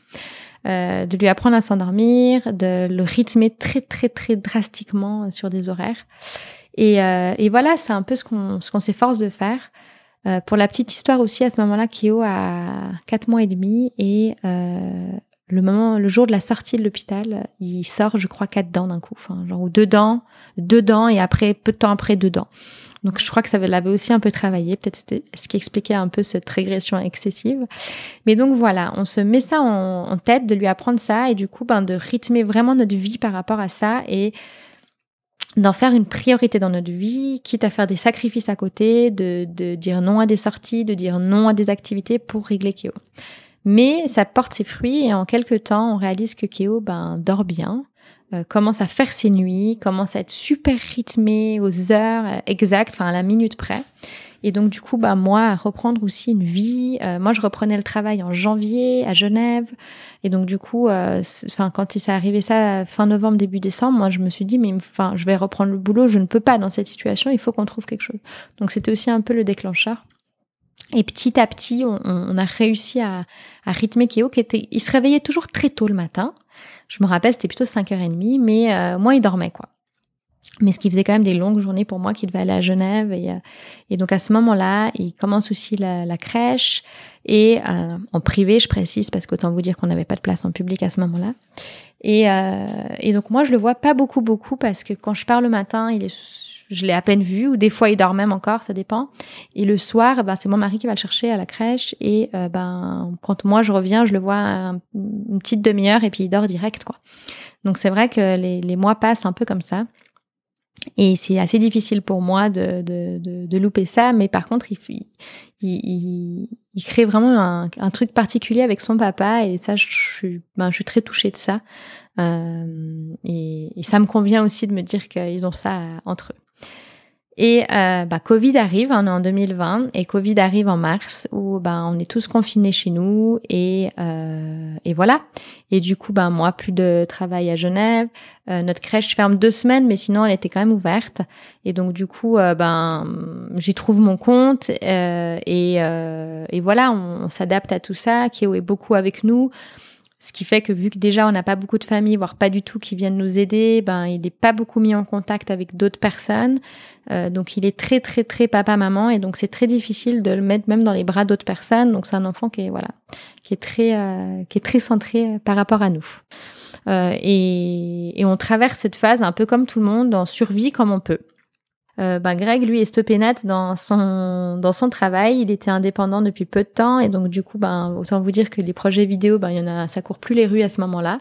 Euh, de lui apprendre à s'endormir, de le rythmer très très très drastiquement sur des horaires. Et, euh, et voilà, c'est un peu ce qu'on ce qu'on s'efforce de faire. Euh, pour la petite histoire aussi, à ce moment-là, Kéo a 4 mois et demi et euh, le moment, le jour de la sortie de l'hôpital, il sort, je crois, quatre dents d'un coup, enfin, genre ou deux dents, deux dents et après, peu de temps après, deux dents. Donc, je crois que ça l'avait aussi un peu travaillé. Peut-être c'était ce qui expliquait un peu cette régression excessive. Mais donc, voilà, on se met ça en, tête de lui apprendre ça et du coup, ben, de rythmer vraiment notre vie par rapport à ça et d'en faire une priorité dans notre vie, quitte à faire des sacrifices à côté, de, de dire non à des sorties, de dire non à des activités pour régler Kéo. Mais ça porte ses fruits et en quelques temps, on réalise que Kéo ben, dort bien, euh, commence à faire ses nuits, commence à être super rythmé aux heures exactes, enfin à la minute près. Et donc du coup, bah moi, à reprendre aussi une vie. Euh, moi, je reprenais le travail en janvier à Genève. Et donc du coup, euh, enfin quand il s'est arrivé ça fin novembre, début décembre, moi je me suis dit mais enfin je vais reprendre le boulot, je ne peux pas dans cette situation. Il faut qu'on trouve quelque chose. Donc c'était aussi un peu le déclencheur. Et petit à petit, on, a réussi à, rythmer Kéo, qui était, il se réveillait toujours très tôt le matin. Je me rappelle, c'était plutôt 5h30, mais euh, moi, il dormait, quoi. Mais ce qui faisait quand même des longues journées pour moi, qu'il devait aller à Genève. Et, euh, donc à ce moment-là, il commence aussi la, crèche. Et euh, en privé, je précise, parce qu'autant vous dire qu'on n'avait pas de place en public à ce moment-là. Et, et donc moi, je le vois pas beaucoup, beaucoup, parce que quand je pars le matin, il est je l'ai à peine vu, ou des fois il dort même encore, ça dépend. Et le soir, ben, c'est mon mari qui va le chercher à la crèche, et euh, ben quand moi je reviens, je le vois une petite demi-heure, et puis il dort direct, quoi. Donc c'est vrai que les, mois passent un peu comme ça. Et c'est assez difficile pour moi de, de, louper ça, mais par contre, il, il, il crée vraiment un, truc particulier avec son papa et ça, je suis, ben, je suis très touchée de ça. Euh, et, ça me convient aussi de me dire qu'ils ont ça entre eux. Et euh, bah, Covid arrive, on est en 2020, et Covid arrive en mars, où bah, on est tous confinés chez nous, et, euh, et voilà. Et du coup, bah, moi, plus de travail à Genève. Euh, notre crèche ferme deux semaines, mais sinon, elle était quand même ouverte. Et donc, du coup, euh, ben, j'y trouve mon compte, euh, et, et voilà, on s'adapte à tout ça. Kéo est beaucoup avec nous. Ce qui fait que vu que déjà on n'a pas beaucoup de familles, voire pas du tout, qui viennent nous aider, ben il n'est pas beaucoup mis en contact avec d'autres personnes. Euh, donc il est très très très papa-maman et donc c'est très difficile de le mettre même dans les bras d'autres personnes. Donc c'est un enfant qui est voilà, qui est très euh, qui est très centré euh, par rapport à nous. et, et on traverse cette phase un peu comme tout le monde, en survie comme on peut. Ben Greg, lui, est stopénate dans son, dans son travail. Il était indépendant depuis peu de temps. Et donc, du coup, ben, autant vous dire que les projets vidéo, ben, il y en a, ça court plus les rues à ce moment-là.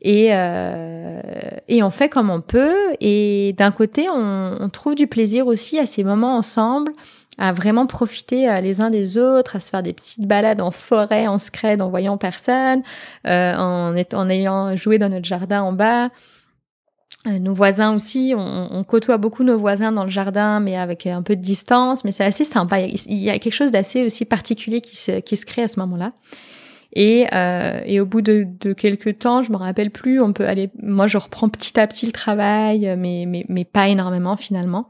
Et, euh, et on fait comme on peut. Et d'un côté, on, on, trouve du plaisir aussi à ces moments ensemble, à vraiment profiter euh, les uns des autres, à se faire des petites balades en forêt, en scred, en voyant personne, euh, en, en ayant joué dans notre jardin en bas. Euh, nos voisins aussi, on, côtoie beaucoup nos voisins dans le jardin, mais avec un peu de distance, mais c'est assez sympa. Il y a quelque chose d'assez aussi particulier qui se, crée à ce moment-là. Et, euh, au bout de, quelques temps, je me rappelle plus, on peut aller. Moi, je reprends petit à petit le travail, mais, mais, pas énormément finalement.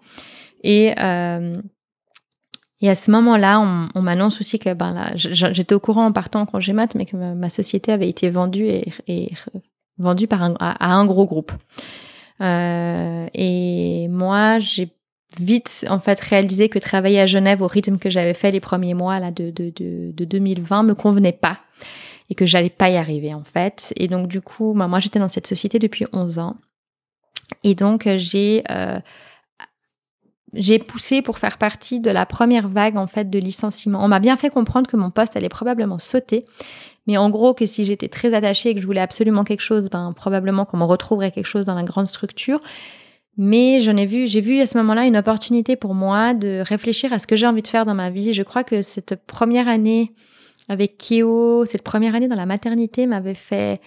Et, euh, et à ce moment-là, on, on m'annonce aussi que ben là, j'étais au courant en partant en congé mat, mais que ma, société avait été vendue et, vendue par à un gros groupe. Euh, et moi, j'ai vite en fait réalisé que travailler à Genève au rythme que j'avais fait les premiers mois là de, de, de, de 2020 me convenait pas et que j'allais pas y arriver en fait. Et donc du coup, bah, moi j'étais dans cette société depuis 11 ans et donc j'ai euh, j'ai poussé pour faire partie de la première vague en fait de licenciement. On m'a bien fait comprendre que mon poste allait probablement sauter mais en gros, que si j'étais très attachée et que je voulais absolument quelque chose, ben, probablement qu'on me retrouverait quelque chose dans la grande structure. Mais j'en ai vu, j'ai vu à ce moment-là une opportunité pour moi de réfléchir à ce que j'ai envie de faire dans ma vie. Je crois que cette première année avec Kyo, cette première année dans la maternité m'avait fait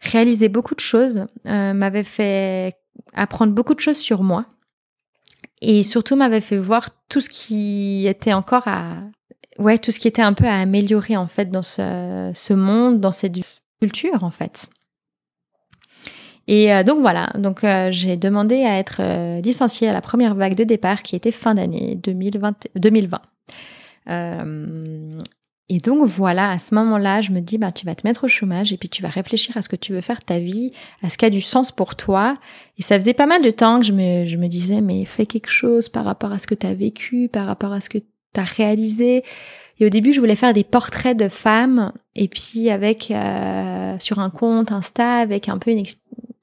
réaliser beaucoup de choses, euh, m'avait fait apprendre beaucoup de choses sur moi et surtout m'avait fait voir tout ce qui était encore à, ouais, tout ce qui était un peu à améliorer en fait dans ce, monde, dans cette culture en fait. Et euh, donc voilà, donc euh, j'ai demandé à être euh, licenciée à la première vague de départ qui était fin d'année 2020. 2020. et donc voilà, à ce moment-là, je me dis, bah, tu vas te mettre au chômage et puis tu vas réfléchir à ce que tu veux faire ta vie, à ce qui a du sens pour toi. Et ça faisait pas mal de temps que je me, je me disais, mais fais quelque chose par rapport à ce que tu as vécu, par rapport à ce que t'as réalisé. Et au début, je voulais faire des portraits de femmes, et puis avec euh, sur un compte Insta, avec un peu une,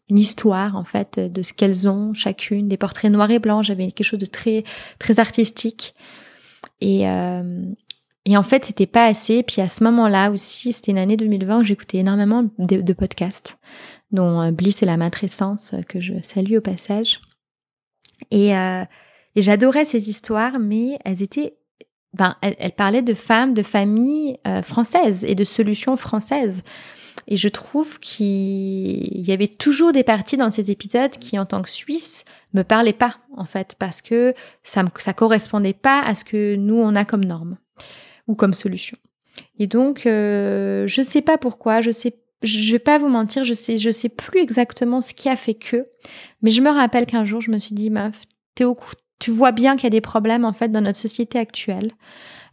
histoire en fait de ce qu'elles ont chacune, des portraits noirs et blancs. J'avais quelque chose de très très artistique. Et euh, et en fait, c'était pas assez. Puis à ce moment-là aussi, c'était une année 2020 où j'écoutais énormément de, podcasts, dont euh, Bliss et la matrescence, que je salue au passage. Et j'adorais ces histoires, mais elles étaient ben, elle, parlait de femmes, de familles euh, françaises et de solutions françaises. Et je trouve qu'il y avait toujours des parties dans ces épisodes qui, en tant que Suisse, me parlaient pas, en fait, parce que ça ne correspondait pas à ce que nous, on a comme norme ou comme solution. Et donc, euh, je sais pas pourquoi, je sais je vais pas vous mentir, je sais, je sais plus exactement ce qui a fait que, mais je me rappelle qu'un jour, je me suis dit, meuf, t'es au, tu vois bien qu'il y a des problèmes en fait dans notre société actuelle.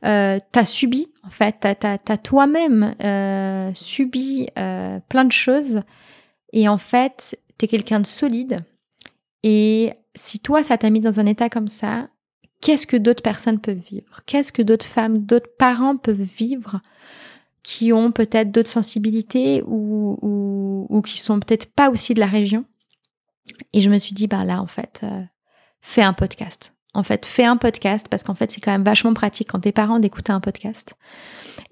Euh, t'as subi en fait, t'as as, toi-même euh, subi euh, plein de choses et en fait t'es quelqu'un de solide. Et si toi ça t'a mis dans un état comme ça, qu'est-ce que d'autres personnes peuvent vivre? Qu'est-ce que d'autres femmes, d'autres parents peuvent vivre qui ont peut-être d'autres sensibilités ou, ou, ou, qui sont peut-être pas aussi de la région? Et je me suis dit bah là en fait fais un podcast. En fait, fais un podcast parce qu'en fait, c'est quand même vachement pratique quand t'es parents d'écouter un podcast.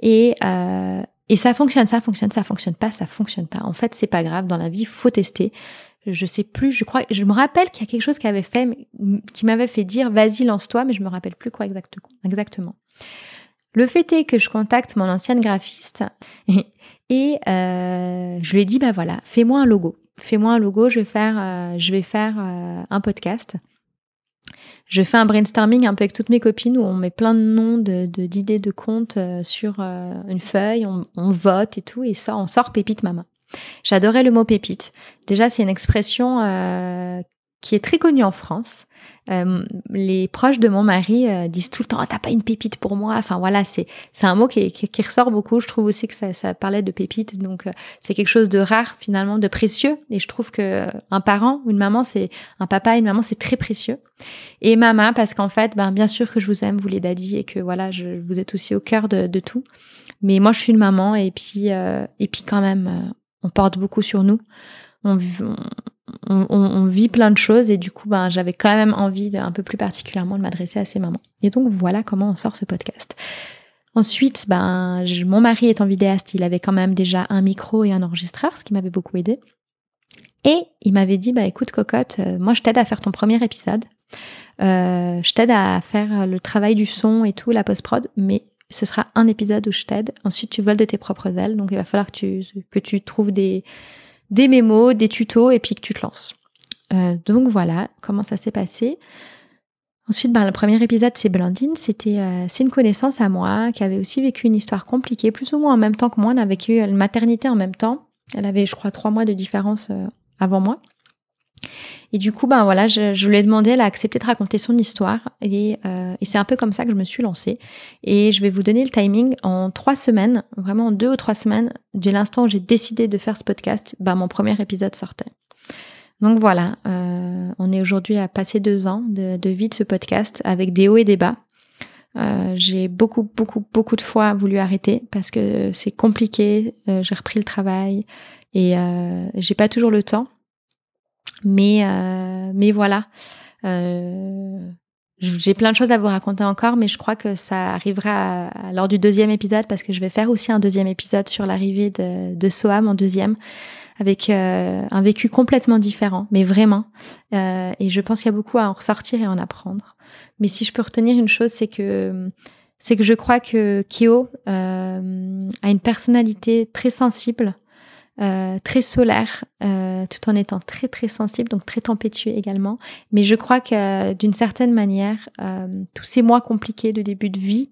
Et, euh, et ça fonctionne, ça fonctionne, ça fonctionne pas, ça fonctionne pas. En fait, c'est pas grave. Dans la vie, faut tester. Je sais plus, je crois, je me rappelle qu'il y a quelque chose qui avait fait, qui m'avait fait dire, vas-y, lance-toi, mais je me rappelle plus quoi exactement. Le fait est que je contacte mon ancienne graphiste et, je lui ai dit, bah voilà, fais-moi un logo. Fais-moi un logo, je vais faire, je vais faire un podcast. Je fais un brainstorming un peu avec toutes mes copines où on met plein de noms, d'idées de, de, comptes sur une feuille, on, on, vote et tout, et ça, on sort pépite maman. J'adorais le mot pépite. Déjà, c'est une expression euh, qui est très connue en France. Euh, les proches de mon mari euh, disent tout le temps ah, T'as pas une pépite pour moi Enfin voilà, c'est un mot qui, qui, ressort beaucoup. Je trouve aussi que ça, ça parlait de pépite. Donc c'est quelque chose de rare finalement, de précieux. Et je trouve que un parent ou une maman, c'est un papa et une maman, c'est très précieux. Et maman, parce qu'en fait, ben, bien sûr que je vous aime, vous les daddy, et que voilà, je, vous êtes aussi au cœur de, de tout. Mais moi, je suis une maman et puis, et puis quand même, on porte beaucoup sur nous. On, on, vit plein de choses et du coup, ben, j'avais quand même envie un peu plus particulièrement de m'adresser à ces mamans. Et donc voilà comment on sort ce podcast. Ensuite, ben, mon mari étant vidéaste, il avait quand même déjà un micro et un enregistreur, ce qui m'avait beaucoup aidé. Et il m'avait dit, bah écoute cocotte, euh, moi je t'aide à faire ton premier épisode. Euh, je t'aide à faire le travail du son et tout, la post-prod, mais ce sera un épisode où je t'aide. Ensuite, tu voles de tes propres ailes. Donc, il va falloir que tu, que tu trouves des, des mémos, des tutos et puis que tu te lances. Euh, donc, voilà comment ça s'est passé. Ensuite, ben, le premier épisode, c'est Blandine. C'était, euh, c'est une connaissance à moi qui avait aussi vécu une histoire compliquée, plus ou moins en même temps que moi. On a vécu une maternité en même temps. Elle avait, je crois, trois mois de différence euh, avant moi. Et du coup, ben voilà, je, je, lui ai demandé, elle a accepté de raconter son histoire. Et, euh, et c'est un peu comme ça que je me suis lancée. Et je vais vous donner le timing. En trois semaines, vraiment en deux ou trois semaines, de l'instant où j'ai décidé de faire ce podcast, ben mon premier épisode sortait. Donc voilà, euh, on est aujourd'hui à passer deux ans de, vie de ce podcast avec des hauts et des bas. Euh, j'ai beaucoup, beaucoup, beaucoup de fois voulu arrêter parce que c'est compliqué. J'ai repris le travail et j'ai pas toujours le temps. Mais, euh, mais voilà. Euh, j'ai plein de choses à vous raconter encore, mais je crois que ça arrivera lors du deuxième épisode parce que je vais faire aussi un deuxième épisode sur l'arrivée de, de Soa, mon deuxième, avec euh, un vécu complètement différent, mais vraiment. Euh, et je pense qu'il y a beaucoup à en ressortir et en apprendre. Mais si je peux retenir une chose, c'est que c'est que je crois que Kyo euh, a une personnalité très sensible euh, très solaire, euh, tout en étant très très sensible, donc très tempétueux également. Mais je crois que d'une certaine manière, euh, tous ces mois compliqués de début de vie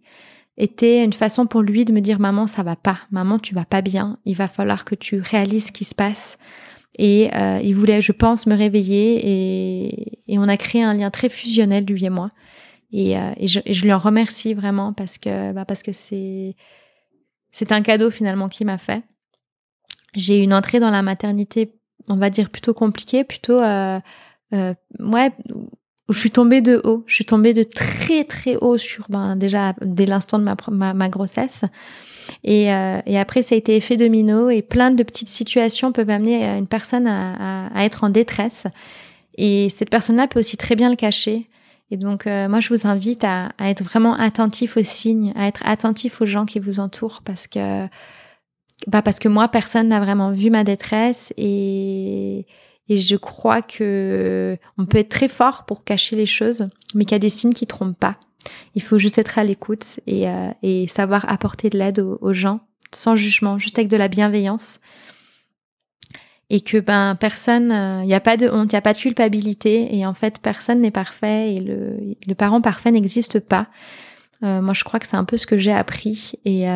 étaient une façon pour lui de me dire maman ça va pas, maman tu vas pas bien, il va falloir que tu réalises ce qui se passe. Et il voulait, je pense, me réveiller et, et, on a créé un lien très fusionnel lui et moi. Et, et, je, je, lui en remercie vraiment parce que bah, parce que c'est c'est un cadeau finalement qu'il m'a fait j'ai une entrée dans la maternité, on va dire plutôt compliquée, plutôt euh, euh, ouais, je suis tombée de haut. Je suis tombée de très très haut sur ben, déjà dès l'instant de ma, grossesse. Et, euh, et, après, ça a été effet domino et plein de petites situations peuvent amener une personne à, à, être en détresse. Et cette personne-là peut aussi très bien le cacher. Et donc, euh, moi, je vous invite à, à, être vraiment attentif aux signes, à être attentif aux gens qui vous entourent parce que bah parce que moi, personne n'a vraiment vu ma détresse et, et je crois que on peut être très fort pour cacher les choses, mais qu'il y a des signes qui trompent pas. Il faut juste être à l'écoute et, euh, et, savoir apporter de l'aide aux, gens sans jugement, juste avec de la bienveillance. Et que ben personne, il euh, n'y a pas de honte, il n'y a pas de culpabilité et en fait personne n'est parfait et le, le parent parfait n'existe pas. Euh, moi je crois que c'est un peu ce que j'ai appris et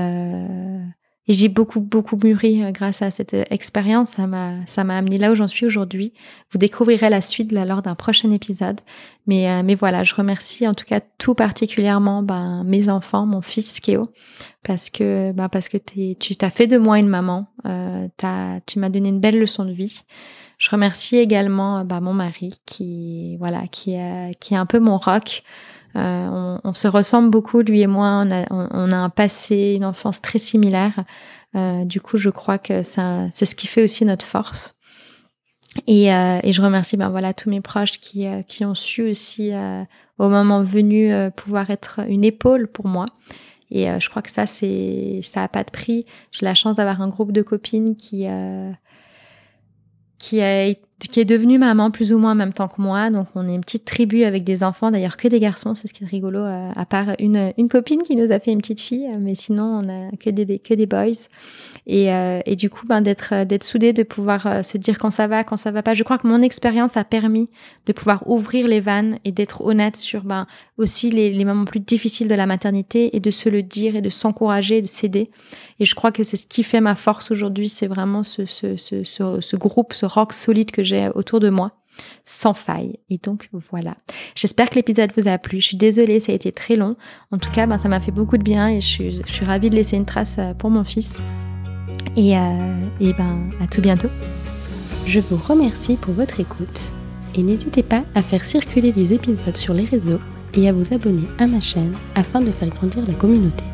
et j'ai beaucoup, beaucoup mûri euh, grâce à cette euh, expérience. Ça m'a, ça m'a amené là où j'en suis aujourd'hui. Vous découvrirez la suite lors d'un prochain épisode. Mais, euh, mais voilà, je remercie en tout cas tout particulièrement ben, mes enfants, mon fils Kéo, parce que, ben, parce que tu t'as fait de moi une maman. Euh, tu m'as donné une belle leçon de vie. Je remercie également ben, mon mari qui, voilà, qui, est, qui est un peu mon rock. Euh, on, se ressemble beaucoup, lui et moi. On a, on, a un passé, une enfance très similaire. Euh, du coup, je crois que c'est ce qui fait aussi notre force. Et, euh, et je remercie ben voilà tous mes proches qui, qui ont su aussi au moment venu pouvoir être une épaule pour moi. Et je crois que ça c'est ça a pas de prix. J'ai la chance d'avoir un groupe de copines qui qui a qui est devenue maman plus ou moins en même temps que moi. Donc, on est une petite tribu avec des enfants, d'ailleurs que des garçons, c'est ce qui est rigolo, euh, à part une, une copine qui nous a fait une petite fille, mais sinon, on a que des, que des boys. Et, euh, et du coup, ben, d'être euh, d'être de pouvoir se dire quand ça va, quand ça va pas. Je crois que mon expérience a permis de pouvoir ouvrir les vannes et d'être honnête sur ben, aussi les, les moments plus difficiles de la maternité et de se le dire et de s'encourager, de s'aider. Et je crois que c'est ce qui fait ma force aujourd'hui, c'est vraiment ce, ce, ce, ce, ce groupe, ce rock solide que j'ai autour de moi sans faille. Et donc voilà. J'espère que l'épisode vous a plu. Je suis désolée, ça a été très long. En tout cas, ben, ça m'a fait beaucoup de bien et je suis, ravie de laisser une trace euh, pour mon fils. Et, euh, et ben, à tout bientôt. Je vous remercie pour votre écoute et n'hésitez pas à faire circuler les épisodes sur les réseaux et à vous abonner à ma chaîne afin de faire grandir la communauté.